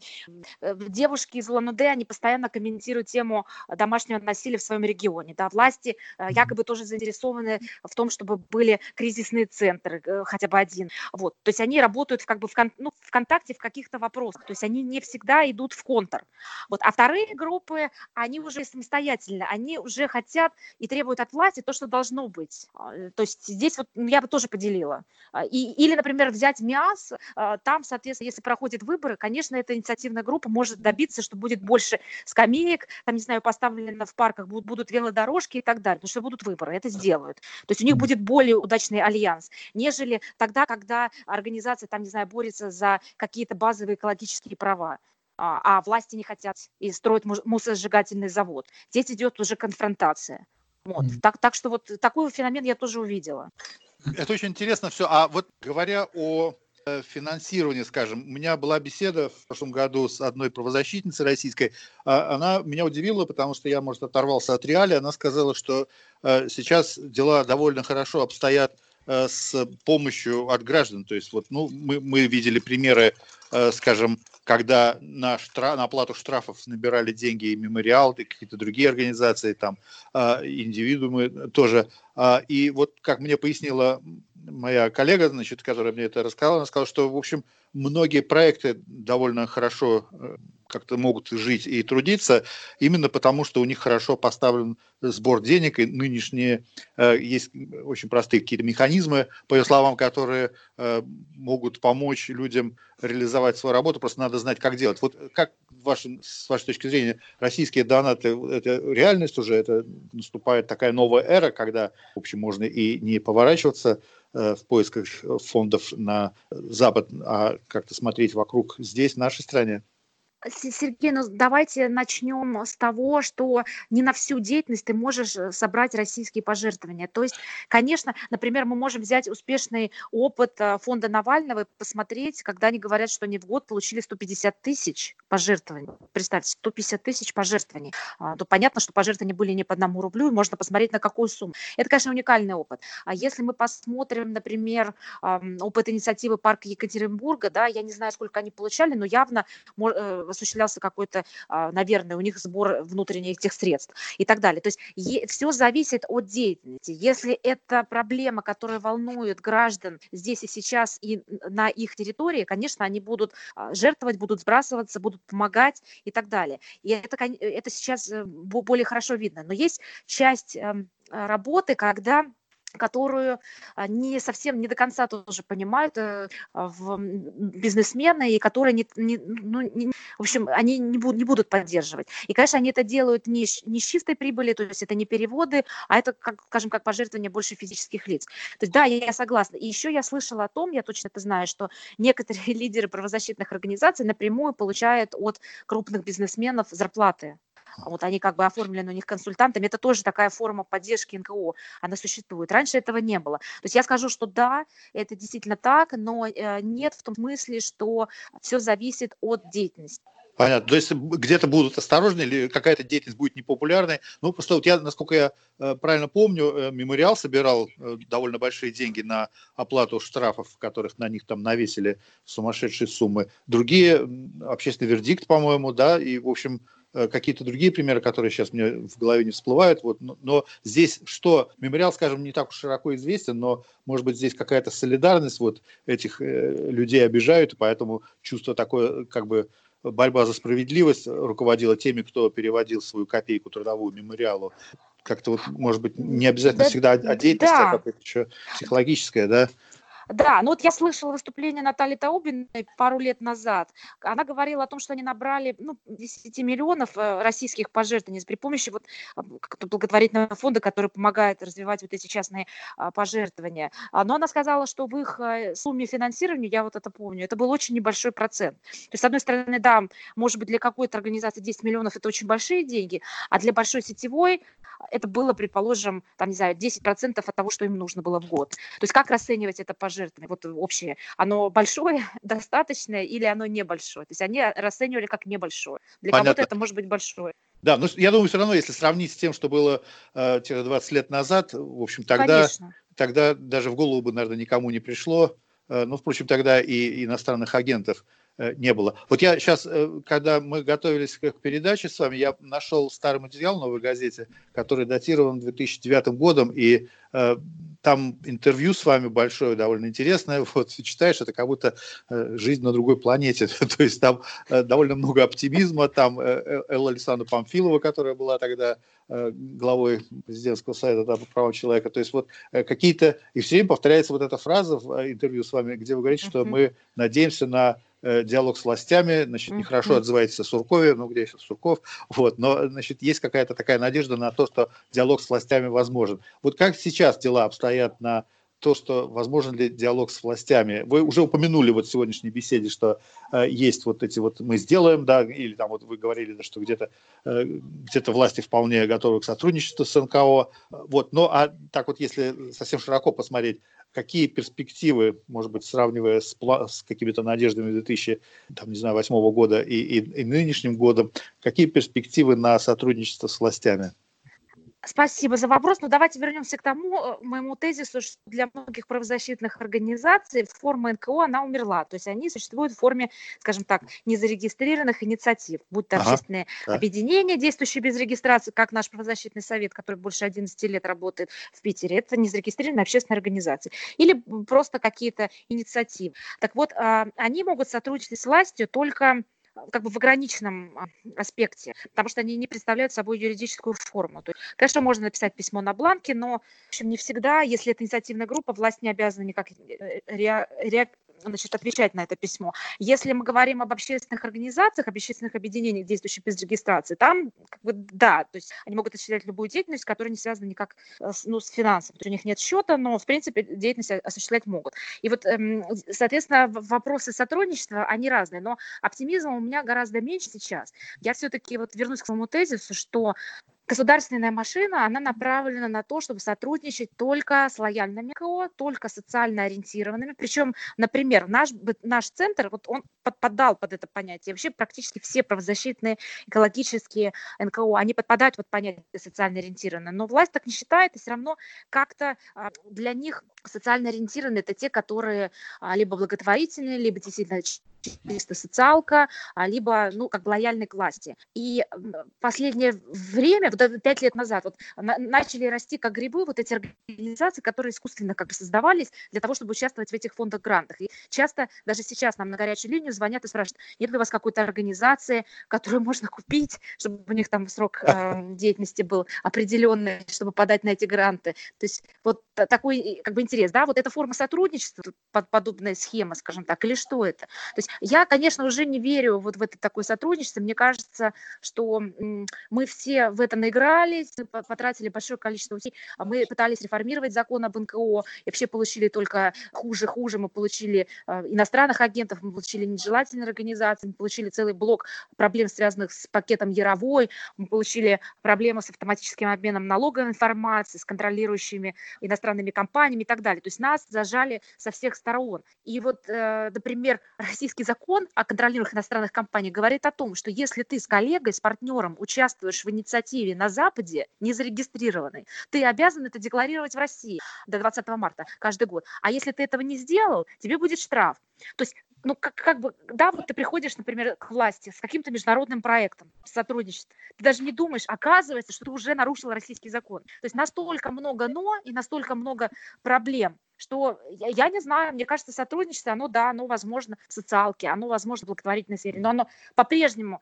э, девушки из Улан-Удэ, они постоянно комментируют тему домашнего насилия в своем регионе. Да, власти э, якобы тоже заинтересованы в том, чтобы были кризисные центры, э, хотя бы один. Вот. То есть они работают как бы в, кон, ну, в контакте в каких-то вопросах. То есть они не всегда идут в контр. Вот. А вторые группы, они уже самостоятельно, они уже хотят и требуют от власти то, что должно быть. А, то есть здесь вот я бы тоже поделила. А, и, или, например, взять МИАС, а, там, соответственно, если проходят выборы, конечно, эта инициативная группа может добиться, что будет больше скамеек, там, не знаю, поставлено в парках, будут, будут велодорожки и так далее, потому что будут выборы, это сделают. То есть у них будет более удачный альянс, нежели тогда, когда организация, там, не знаю, борется за какие-то базовые экологические права а, а власти не хотят и строят мусоросжигательный завод. Здесь идет уже конфронтация. Вот. Mm. Так, так что вот такой феномен я тоже увидела. Это очень интересно все. А вот говоря о финансирование, скажем. У меня была беседа в прошлом году с одной правозащитницей российской. А, она меня удивила, потому что я, может, оторвался от реалии. Она сказала, что э, сейчас дела довольно хорошо обстоят э, с помощью от граждан. То есть вот, ну, мы, мы видели примеры, скажем, когда на, штраф, на оплату штрафов набирали деньги и мемориал, и какие-то другие организации, там, индивидуумы тоже. А, и вот, как мне пояснила моя коллега, значит, которая мне это рассказала, она сказала, что, в общем, многие проекты довольно хорошо э, как-то могут жить и трудиться, именно потому, что у них хорошо поставлен сбор денег, и нынешние э, есть очень простые какие-то механизмы, по ее словам, которые э, могут помочь людям реализовать свою работу, просто надо знать, как делать. Вот как ваш, с вашей точки зрения российские донаты, это реальность уже, это наступает такая новая эра, когда, в общем, можно и не поворачиваться в поисках фондов на Запад, а как-то смотреть вокруг здесь, в нашей стране? Сергей, ну давайте начнем с того, что не на всю деятельность ты можешь э, собрать российские пожертвования. То есть, конечно, например, мы можем взять успешный опыт э, фонда Навального и посмотреть, когда они говорят, что они в год получили 150 тысяч пожертвований. Представьте, 150 тысяч пожертвований. А, то понятно, что пожертвования были не по одному рублю, и можно посмотреть, на какую сумму. Это, конечно, уникальный опыт. А если мы посмотрим, например, опыт инициативы Парка Екатеринбурга, да, я не знаю, сколько они получали, но явно э, осуществлялся какой-то, а, наверное, у них сбор внутренних этих средств и так далее. То есть все зависит от деятельности. Если это проблема, которая волнует граждан здесь и сейчас и на их территории, конечно, они будут а, жертвовать, будут сбрасываться, будут помогать и так далее. И это, это сейчас э, более хорошо видно. Но есть часть эм, работы, когда которую не совсем, не до конца тоже понимают э, в бизнесмены, и которые, не, не, ну, не, в общем, они не, будут, не будут поддерживать. И, конечно, они это делают не, не с чистой прибыли, то есть это не переводы, а это, как, скажем, как пожертвование больше физических лиц. То есть да, я, я согласна. И еще я слышала о том, я точно это знаю, что некоторые [LAUGHS] лидеры правозащитных организаций напрямую получают от крупных бизнесменов зарплаты вот они как бы оформлены у них консультантами, это тоже такая форма поддержки НКО, она существует. Раньше этого не было. То есть я скажу, что да, это действительно так, но э, нет в том смысле, что все зависит от деятельности. Понятно. То есть где-то будут осторожны или какая-то деятельность будет непопулярной. Ну, просто вот я, насколько я э, правильно помню, э, мемориал собирал э, довольно большие деньги на оплату штрафов, которых на них там навесили сумасшедшие суммы. Другие, общественный вердикт, по-моему, да, и, в общем, Э, какие-то другие примеры, которые сейчас мне в голове не всплывают. Вот, но, но здесь что? Мемориал, скажем, не так уж широко известен, но, может быть, здесь какая-то солидарность вот этих э, людей обижают, и поэтому чувство такое, как бы, борьба за справедливость руководила теми, кто переводил свою копейку трудовую мемориалу. Как-то вот, может быть, не обязательно да, всегда о деятельности, да. а какое-то еще психологическое, да? Да, ну вот я слышала выступление Натальи Таубиной пару лет назад. Она говорила о том, что они набрали ну, 10 миллионов э, российских пожертвований при помощи вот благотворительного фонда, который помогает развивать вот эти частные а, пожертвования. А, но она сказала, что в их э, сумме финансирования, я вот это помню, это был очень небольшой процент. То есть, с одной стороны, да, может быть, для какой-то организации 10 миллионов это очень большие деньги, а для большой сетевой это было, предположим, там, не знаю, 10% от того, что им нужно было в год. То есть как расценивать это пожертвование, вот общее? Оно [LAUGHS] большое, достаточное или оно небольшое? То есть они расценивали как небольшое. Для кого-то это может быть большое. Да, но я думаю, все равно, если сравнить с тем, что было э, 20 лет назад, в общем, тогда, тогда даже в голову бы, наверное, никому не пришло, э, ну, впрочем, тогда и иностранных агентов Э, не было. Вот я сейчас, э, когда мы готовились к передаче с вами, я нашел старый материал в «Новой газете», который датирован 2009 годом, и э, там интервью с вами большое, довольно интересное. [LAUGHS] Вот читаешь, это как будто э, жизнь на другой планете. [LAUGHS] То есть там э, довольно много оптимизма. Там э, Элла Александра Памфилова, которая была тогда главой президентского совета да, по правам человека. То есть вот какие-то... И все время повторяется вот эта фраза в интервью с вами, где вы говорите, что мы надеемся на диалог с властями, значит, нехорошо отзываетесь о Суркове, ну, где сейчас Сурков, вот, но, значит, есть какая-то такая надежда на то, что диалог с властями возможен. Вот как сейчас дела обстоят на то, что возможен ли диалог с властями. Вы уже упомянули вот в сегодняшней беседе, что э, есть вот эти вот мы сделаем, да, или там вот вы говорили, да, что где-то э, где-то власти вполне готовы к сотрудничеству с НКО. Вот, но а так вот если совсем широко посмотреть, какие перспективы, может быть, сравнивая с, с какими-то надеждами 2008 года и, и, и нынешним годом, какие перспективы на сотрудничество с властями? Спасибо за вопрос. Но ну, давайте вернемся к тому э, моему тезису, что для многих правозащитных организаций форма НКО, она умерла. То есть они существуют в форме, скажем так, незарегистрированных инициатив, будь то ага, общественные да. объединения, действующие без регистрации, как наш правозащитный совет, который больше 11 лет работает в Питере, это незарегистрированные общественные организации. Или просто какие-то инициативы. Так вот, а, они могут сотрудничать с властью только как бы в ограниченном а, аспекте, потому что они не представляют собой юридическую форму. То есть, конечно, можно написать письмо на бланке, но в общем, не всегда, если это инициативная группа, власть не обязана никак э, ре, ре, значит, отвечать на это письмо. Если мы говорим об общественных организациях, об общественных объединениях, действующих без регистрации, там, как бы, да, то есть они могут осуществлять любую деятельность, которая не связана никак ну, с финансами. У них нет счета, но, в принципе, деятельность осуществлять могут. И вот, эм, соответственно, вопросы сотрудничества, они разные, но оптимизма у меня гораздо меньше сейчас. Я все-таки вот вернусь к своему тезису, что государственная машина, она направлена на то, чтобы сотрудничать только с лояльными КО, только социально ориентированными. Причем, например, наш, наш центр, вот он подпадал под это понятие. Вообще практически все правозащитные экологические НКО, они подпадают под понятие социально ориентированные. Но власть так не считает, и все равно как-то а, для них социально ориентированные это те, которые а, либо благотворительные, либо действительно чисто социалка, а, либо, ну, как бы лояльны к власти. И последнее время, вот пять лет назад, вот начали расти как грибы вот эти организации, которые искусственно как бы создавались для того, чтобы участвовать в этих фондах грантах. И часто даже сейчас нам на горячую линию звонят и спрашивают, нет ли у вас какой-то организации, которую можно купить, чтобы у них там срок э, деятельности был определенный, чтобы подать на эти гранты. То есть вот такой как бы интерес, да, вот эта форма сотрудничества, подобная схема, скажем так, или что это? То есть я, конечно, уже не верю вот в это такое сотрудничество. Мне кажется, что мы все в это наигрались, потратили большое количество усилий. А мы пытались реформировать закон об НКО, и вообще получили только хуже-хуже. Мы получили а, иностранных агентов, мы получили нежелательные организации, мы получили целый блок проблем, связанных с пакетом Яровой, мы получили проблемы с автоматическим обменом налоговой информации, с контролирующими иностранными компаниями и так далее. То есть нас зажали со всех сторон. И вот, э, например, [LAUGHS] российский закон о контролируемых иностранных компаниях говорит о том, что если ты с коллегой, с партнером участвуешь в инициативе на Западе, не зарегистрированной, ты обязан это декларировать в России до 20 марта каждый год. А если ты этого не сделал, тебе будет штраф. То есть ну, как, как бы, да, вот ты приходишь, например, к власти с каким-то международным проектом, сотрудничеством, ты даже не думаешь, оказывается, что ты уже нарушил российский закон. То есть настолько много «но» и настолько много проблем, что я, не знаю, мне кажется, сотрудничество, оно, да, оно возможно в социалке, оно возможно в благотворительной сфере, но оно по-прежнему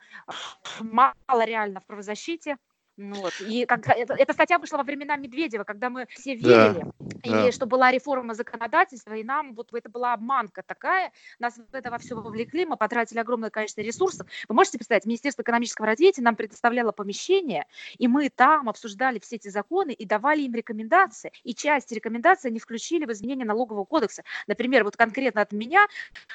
мало реально в правозащите, ну, вот. И как, это, эта статья вышла во времена Медведева, когда мы все верили, да, и да. что была реформа законодательства, и нам вот это была обманка такая, нас в это во все вовлекли, мы потратили огромное количество ресурсов. Вы можете представить, Министерство экономического развития нам предоставляло помещение, и мы там обсуждали все эти законы и давали им рекомендации, и часть рекомендаций они включили в изменение налогового кодекса. Например, вот конкретно от меня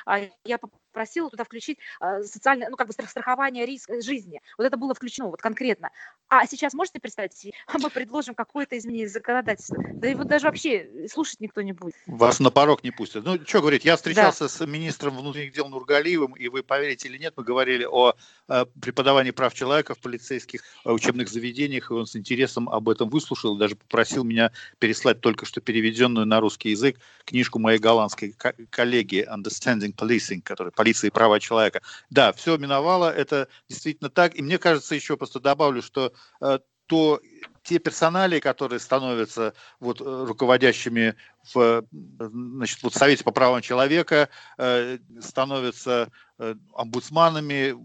а, я просила туда включить а, социальное, ну, как бы страхование риска жизни. Вот это было включено вот конкретно. А сейчас можете представить, [LAUGHS] мы предложим какое-то изменение законодательства, да его даже вообще слушать никто не будет. Вас на порог не пустят. Ну, что говорить, я встречался да. с министром внутренних дел Нургалиевым, и вы поверите или нет, мы говорили о, о преподавании прав человека в полицейских учебных заведениях, и он с интересом об этом выслушал, даже попросил меня переслать только что переведенную на русский язык книжку моей голландской коллеги Understanding Policing, которая полиции и права человека. Да, все миновало, это действительно так. И мне кажется, еще просто добавлю, что э, то те персонали, которые становятся вот, э, руководящими в значит, вот, Совете по правам человека, э, становятся э, омбудсманами,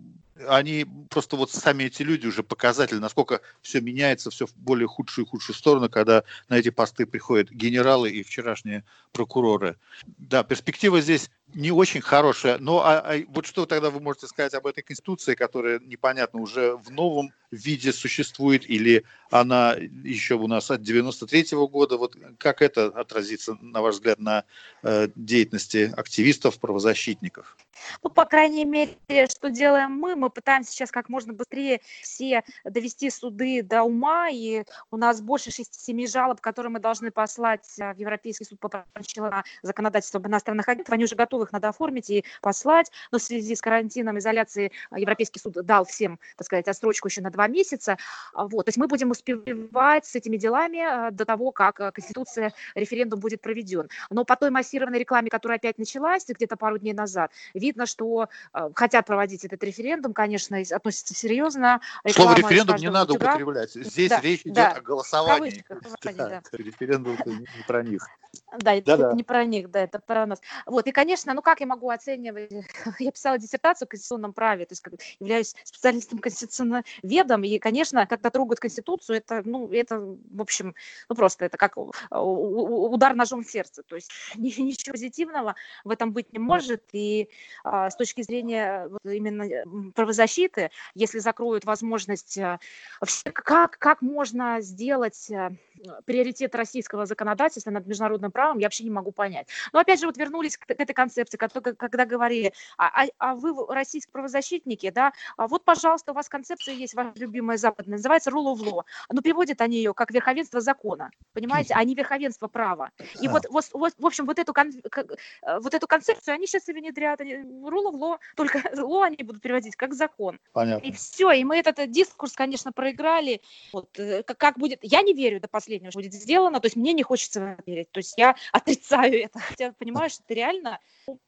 они просто вот сами эти люди уже показатель, насколько все меняется, все в более худшую и худшую сторону, когда на эти посты приходят генералы и вчерашние прокуроры. Да, перспектива здесь не очень хорошая. Но а, а вот что тогда вы можете сказать об этой конституции, которая непонятно уже в новом виде существует, или она еще у нас от 93 -го года? Вот как это отразится, на ваш взгляд, на э, деятельности активистов, правозащитников? Ну, по крайней мере, что делаем мы? Мы пытаемся сейчас как можно быстрее все довести суды до ума, и у нас больше 6-7 жалоб, которые мы должны послать э, в Европейский суд по правам человека законодательство об иностранных агентов. Они уже готовы их надо оформить и послать, но в связи с карантином, изоляцией э, Европейский суд дал всем, так сказать, отсрочку еще на два месяца. А, вот. То есть мы будем успевать с этими делами до того, как Конституция, референдум будет проведен. Но по той массированной рекламе, которая опять началась где-то пару дней назад, видно, видно, что э, хотят проводить этот референдум, конечно, относятся серьезно. Слово референдум не надо утюга. употреблять. Здесь да, речь идет да. о голосовании. [LAUGHS] Да, да. [LAUGHS] Референдум не про них. Да, это да, не про них, да, это про нас. Вот, и, конечно, ну как я могу оценивать? [LAUGHS] Я писала диссертацию в конституционном праве, то есть как, являюсь специалистом конституционноведом, и, конечно, когда трогают Конституцию, это, ну, это, в общем, ну просто это как удар ножом в сердце, то есть ничего позитивного в этом быть не может, и с точки зрения вот, именно правозащиты, если закроют возможность, а, как, как можно сделать а, приоритет российского законодательства над международным правом, я вообще не могу понять. Но опять же, вот вернулись к, этой концепции, когда, когда говорили, а, а, а вы российские правозащитники, да, а вот, пожалуйста, у вас концепция есть, ваша любимая западная, называется rule of law. Но переводят они ее как верховенство закона, понимаете, а не верховенство права. И вот, вот, вот в общем, вот эту, э, вот эту концепцию они сейчас и внедряют, они, rule of law, [LAUGHS] только law они будут переводить как закон. Понятно. И все, и мы этот дискурс, конечно, проиграли. Вот, э, как будет, я не верю до последнего, что будет сделано, то есть мне не хочется верить, то есть я [LAUGHS] отрицаю это, хотя понимаю, что это реально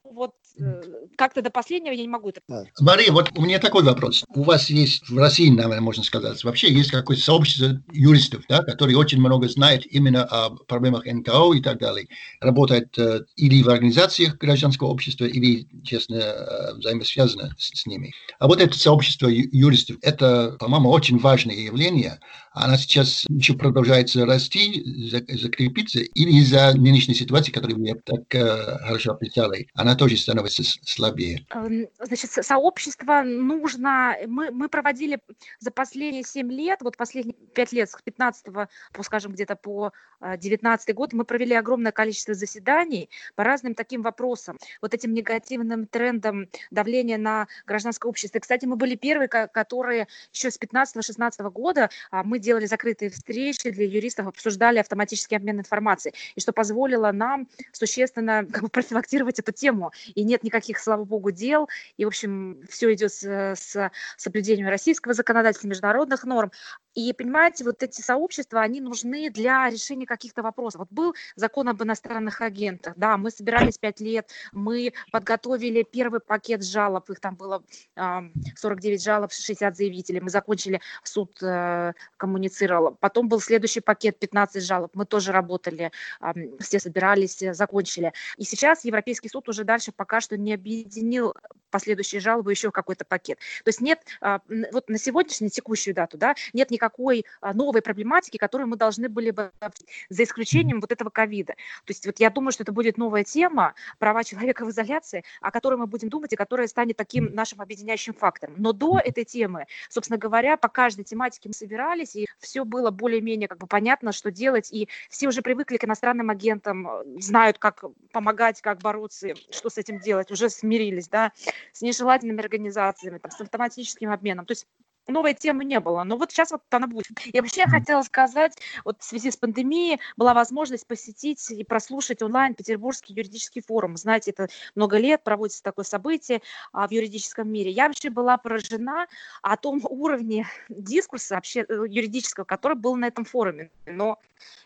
вот э, как-то до последнего я не могу это... Мария, вот у меня такой вопрос. У вас есть в России, наверное, можно сказать, вообще есть какое-то сообщество юристов, да, которые очень много знают именно о проблемах НКО и так далее. Работают э, или в организациях гражданского общества, или, честно, э, взаимосвязаны с, с ними. А вот это сообщество юристов, это, по-моему, очень важное явление. Она сейчас еще продолжается расти, закрепиться, или из-за нынешней ситуации, которую вы так э, хорошо описали, она тоже становится слабее. Эм, значит, сообщество нужно... Мы, мы проводили за последние 7 лет, вот последние 5 лет, с 15 по, скажем, где-то по 19 э, год, мы провели огромное количество заседаний по разным таким вопросам. Вот этим негативным трендом давления на гражданское общество. кстати, мы были первые, которые еще с 15-16 года а, мы делали закрытые встречи для юристов, обсуждали автоматический обмен информацией, и что позволило нам существенно [LAUGHS] как бы, профилактировать эту тему. И нет никаких, слава богу, дел, и, в общем, все идет с, с соблюдением российского законодательства, международных норм. И, понимаете, вот эти сообщества, они нужны для решения каких-то вопросов. Вот был закон об иностранных агентах, да, мы собирались пять лет, мы подготовили первый пакет жалоб, их там было 49 жалоб, 60 заявителей, мы закончили, суд э, коммуницировал. Потом был следующий пакет, 15 жалоб, мы тоже работали, все собирались, закончили. И сейчас Европейский суд уже дальше пока что не объединил последующие жалобы еще какой-то пакет. То есть нет, а, вот на сегодняшнюю, текущую дату, да, нет никакой а, новой проблематики, которую мы должны были бы, за исключением вот этого ковида. То есть вот я думаю, что это будет новая тема, права человека в изоляции, о которой мы будем думать и которая станет таким нашим объединяющим фактором. Но до этой темы, собственно говоря, по каждой тематике мы собирались, и все было более-менее как бы понятно, что делать, и все уже привыкли к иностранным агентам, знают, как помогать, как бороться, что с этим делать, уже смирились, да с нежелательными организациями, там, с автоматическим обменом. То есть новой темы не было. Но вот сейчас вот она будет. И вообще я хотела сказать, вот в связи с пандемией была возможность посетить и прослушать онлайн Петербургский юридический форум. Знаете, это много лет проводится такое событие а, в юридическом мире. Я вообще была поражена о том [LAUGHS] уровне дискурса вообще э, юридического, который был на этом форуме. Но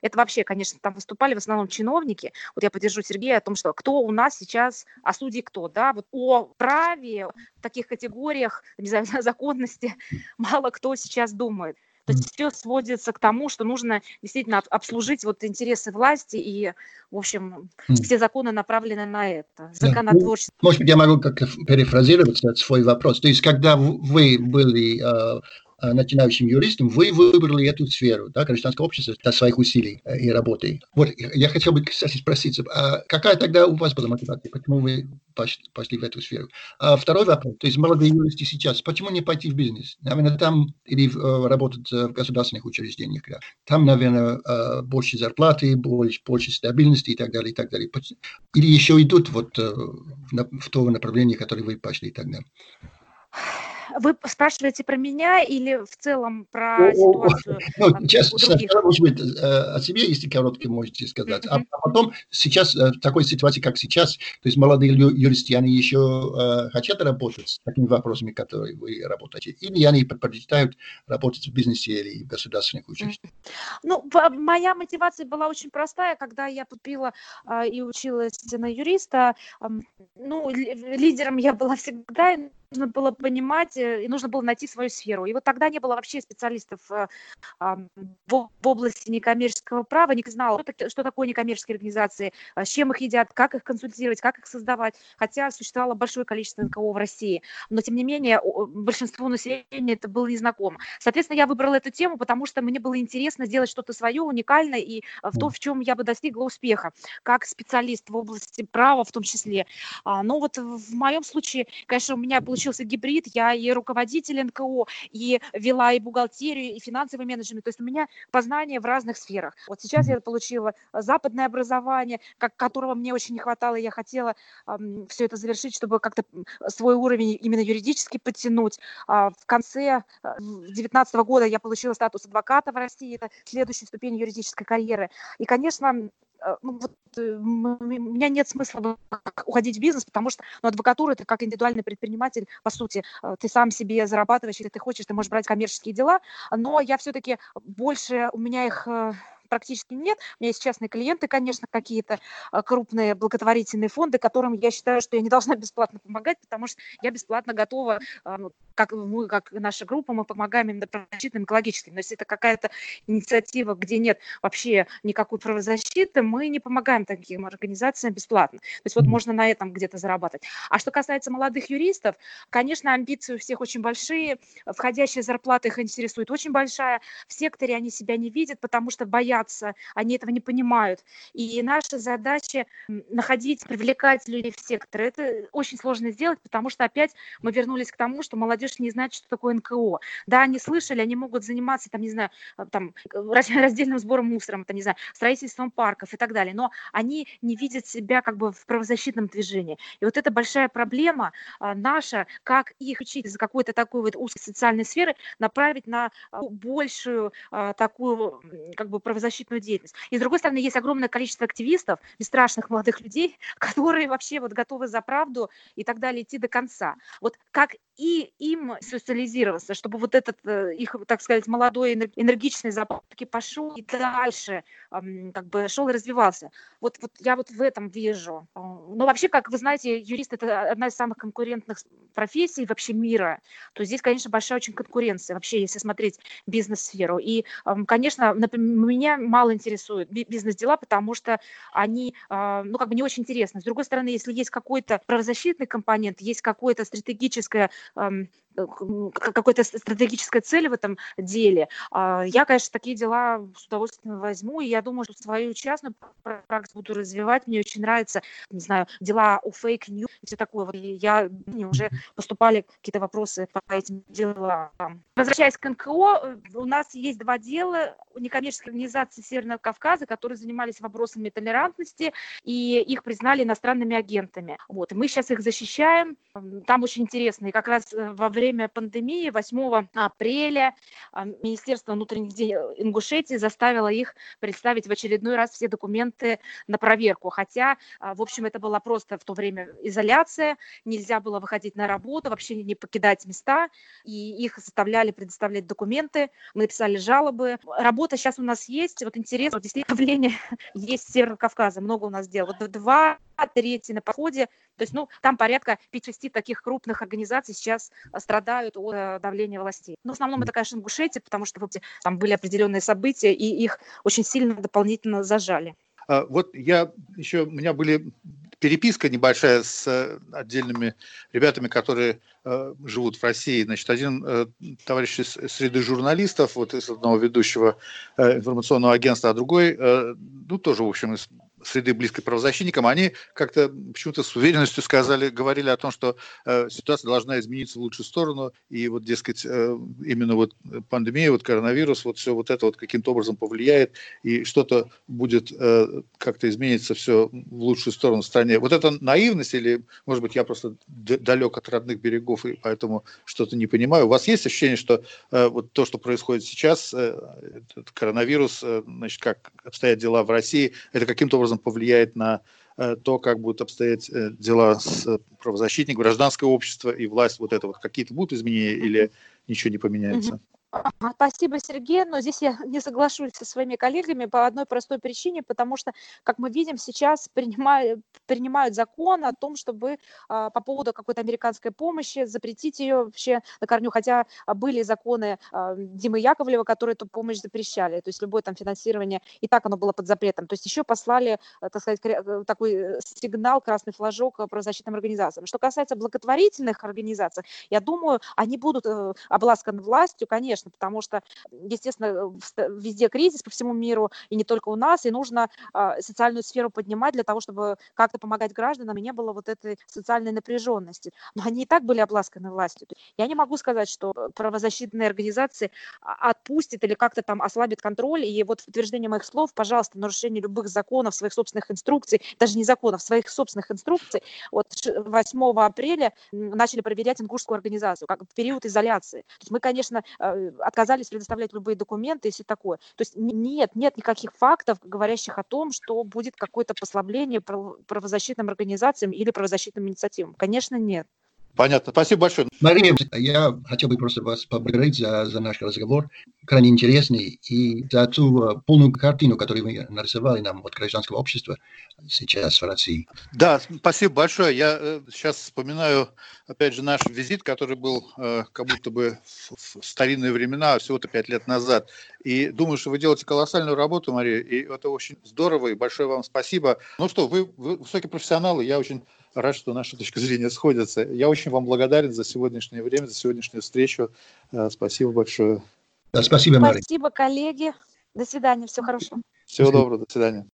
это вообще, конечно, там выступали в основном чиновники. Вот я поддержу Сергея о том, что кто у нас сейчас, а судьи кто, да, вот о праве в таких категориях, не знаю, [LAUGHS] законности мало кто сейчас думает. То есть все сводится к тому, что нужно действительно обслужить вот интересы власти, и, в общем, все законы направлены на это. Законотворчество. Да. Может быть, я могу как-то перефразировать свой вопрос. То есть, когда вы были Э, начинающим юристом, вы выбрали эту сферу, да, гражданское общество, для своих усилий э, и работы. Вот я хотел бы, кстати, спросить, а какая тогда у вас была мотивация, почему вы пошли в эту сферу? А второй вопрос, то есть молодые юристы сейчас, почему не пойти в бизнес? Наверное, там или э, работать в государственных учреждениях, да. там, наверное, больше зарплаты, больше, больше стабильности и так далее, и так далее. Или еще идут вот в то направление, которое вы пошли тогда? Вы спрашиваете про меня или в целом про ситуацию? [LAUGHS] Ну, сейчас сначала, может быть, э, о себе, если коротко можете сказать, а, а потом сейчас э, в такой ситуации, как сейчас, то есть молодые юристы, они еще э, хотят работать с такими вопросами, которые вы работаете, или они предпочитают работать в бизнесе или в государственных учреждениях? Ну, моя мотивация была очень простая, когда я поступила и училась на юриста, ну, лидером я была всегда, нужно было понимать, э, и нужно было найти свою сферу. И вот тогда не было вообще специалистов э, в области некоммерческого права, не знала, что такое некоммерческие организации, а, с чем их едят, как их консультировать, как их создавать, хотя существовало большое количество НКО в России. Но, тем не менее, большинству населения это было незнакомо. Соответственно, я выбрала эту тему, потому что мне было интересно сделать что-то свое, уникальное, и а, в том, в чем я бы достигла успеха, как специалист в области права в том числе. А, но вот в моем случае, конечно, у меня получилось получился гибрид, я и руководитель НКО, и вела и бухгалтерию, и финансовый менеджмент, то есть у меня познание в разных сферах. Вот сейчас я получила западное образование, как, которого мне очень не хватало, я хотела эм, все это завершить, чтобы как-то свой уровень именно юридически подтянуть. А в конце 2019 э, года я получила статус адвоката в России, это следующая ступень юридической карьеры. И, конечно, Э, ну, вот, э, у меня нет смысла уходить в бизнес, потому что ну, адвокатура это как индивидуальный предприниматель, по сути, э, ты сам себе зарабатываешь, если ты хочешь, ты можешь брать коммерческие дела, но я все-таки больше, у меня их практически нет. У меня есть частные клиенты, конечно, какие-то а, крупные благотворительные фонды, которым я считаю, что я не [LAUGHS] должна бесплатно помогать, потому что я бесплатно готова, а, ну, как мы, как наша группа, мы помогаем именно правозащитным, экологическим. Но если это какая-то инициатива, где нет вообще никакой правозащиты, мы не помогаем таким организациям бесплатно. То есть вот можно на этом где-то зарабатывать. А что касается молодых юристов, конечно, амбиции у всех очень большие, входящая зарплата их интересует очень большая, в секторе они себя не видят, потому что боятся боятся, они этого не понимают. И наша задача находить, привлекать людей в сектор. Это очень сложно сделать, потому что опять мы вернулись к тому, что молодежь не знает, что такое НКО. Да, они слышали, они могут заниматься, там, не знаю, э, там, [LAUGHS] раздельным сбором мусора, там, не знаю, строительством парков и так далее, но они не видят себя как бы в правозащитном движении. И вот это большая проблема а, наша, как их учить из какой-то такой вот узкой социальной сферы направить на а, большую а, такую как бы правозащитную правозащитную деятельность. И с другой стороны, есть огромное количество активистов, бесстрашных молодых людей, [LAUGHS] которые вообще вот готовы за правду и так далее идти до конца. Вот как и им социализироваться, чтобы вот этот э, их, так сказать, молодой энергичный запас таки пошел и дальше как бы шел и развивался. Вот, вот я вот в этом вижу. А, но вообще, как вы знаете, юрист это одна из самых конкурентных профессий вообще мира. То здесь, конечно, большая очень конкуренция вообще, если смотреть бизнес-сферу. И, конечно, меня мало интересуют бизнес-дела, потому что они, а, ну, как бы не очень интересны. С другой стороны, если есть какой-то правозащитный компонент, есть какое-то стратегическое какой-то стратегической цели в этом деле, а, я, конечно, такие дела с удовольствием возьму, и я думаю, что свою частную практику буду развивать. Мне очень нравятся, не знаю, дела у фейк news и все такое. Вот я, мне уже поступали какие-то вопросы по этим делам. Возвращаясь к НКО, э, у нас есть два дела некоммерческой организации Северного Кавказа, которые занимались вопросами толерантности, и их признали иностранными агентами. Вот, и мы сейчас их защищаем. Там очень интересно, и как раз э, во время время пандемии 8 апреля а, Министерство внутренних дел Ингушетии заставило их представить в очередной раз все документы на проверку. Хотя, а, в общем, это была просто в то время изоляция, нельзя было выходить на работу, вообще не покидать места, и их заставляли предоставлять документы, мы написали жалобы. Работа сейчас у нас есть, вот интересно, действительно, [LAUGHS] давление есть с Северного Кавказа, много у нас дел. Вот два трети на подходе, то есть, ну, там порядка 5-6 таких крупных организаций сейчас страдают от э, давления властей. Но в основном это, конечно, Ингушетия, потому что там были определенные события, и их очень сильно дополнительно зажали. А, вот я еще, у меня были переписка небольшая с э, отдельными ребятами, которые э, живут в России. Значит, один э, товарищ из среды журналистов, вот из одного ведущего э, информационного агентства, а другой, э, ну, тоже, в общем, из среды близкой правозащитникам, они как-то почему-то с уверенностью сказали, говорили о том, что э, ситуация должна измениться в лучшую сторону, и вот, дескать, э, именно вот пандемия, вот коронавирус, вот все вот это вот каким-то образом повлияет, и что-то будет э, как-то измениться все в лучшую сторону в стране. Вот это наивность или, может быть, я просто далек от родных берегов, и поэтому что-то не понимаю. У вас есть ощущение, что э, вот то, что происходит сейчас, э, этот коронавирус, э, значит, как обстоят дела в России, это каким-то образом повлияет на э, то, как будут обстоять э, дела с э, правозащитником, гражданское общество и власть, вот это вот, какие-то будут изменения или ничего не поменяется? Спасибо, Сергей, но здесь я не соглашусь со своими коллегами по одной простой причине, потому что, как мы видим, сейчас принимают, принимают закон о том, чтобы а, по поводу какой-то американской помощи запретить ее вообще на корню, хотя были законы а, Димы Яковлева, которые эту помощь запрещали, то есть любое там финансирование, и так оно было под запретом. То есть еще послали, э, так сказать, э, такой э, сигнал, красный флажок правозащитным организациям. Что касается благотворительных организаций, я думаю, они будут обласканы властью, конечно, конечно, потому что, естественно, везде кризис по всему миру, и не только у нас, и нужно а, социальную сферу поднимать для того, чтобы как-то помогать гражданам, и не было вот этой социальной напряженности. Но они и так были обласканы властью. Я не могу сказать, что правозащитные организации а, отпустят или как-то там ослабят контроль, и вот в подтверждение моих слов, пожалуйста, нарушение любых законов, своих собственных инструкций, даже не законов, своих собственных инструкций, вот 8 апреля начали проверять ингушскую организацию, как в период изоляции. То есть мы, конечно, э, отказались предоставлять любые документы и все такое. То есть нет, нет никаких фактов, говорящих о том, что будет какое-то послабление правозащитным организациям или правозащитным инициативам. Конечно, нет. Понятно. Спасибо большое. Мария, я хотел бы просто вас поблагодарить за, за наш разговор. Крайне интересный. И за ту uh, полную картину, которую вы нарисовали нам от гражданского общества сейчас в России. Да, спасибо большое. Я э, сейчас вспоминаю, опять же, наш визит, который был э, как будто бы в, в старинные времена, всего-то пять лет назад. И думаю, что вы делаете колоссальную работу, Мария, и это очень здорово, и большое вам спасибо. Ну что, вы, вы высокие профессионалы, я очень рад, что наши точки зрения сходятся. Я очень вам благодарен за сегодняшнее время, за сегодняшнюю встречу. Э, спасибо большое. Да, спасибо, Мария. Спасибо, коллеги. До свидания, всего хорошего. Всего доброго, до свидания.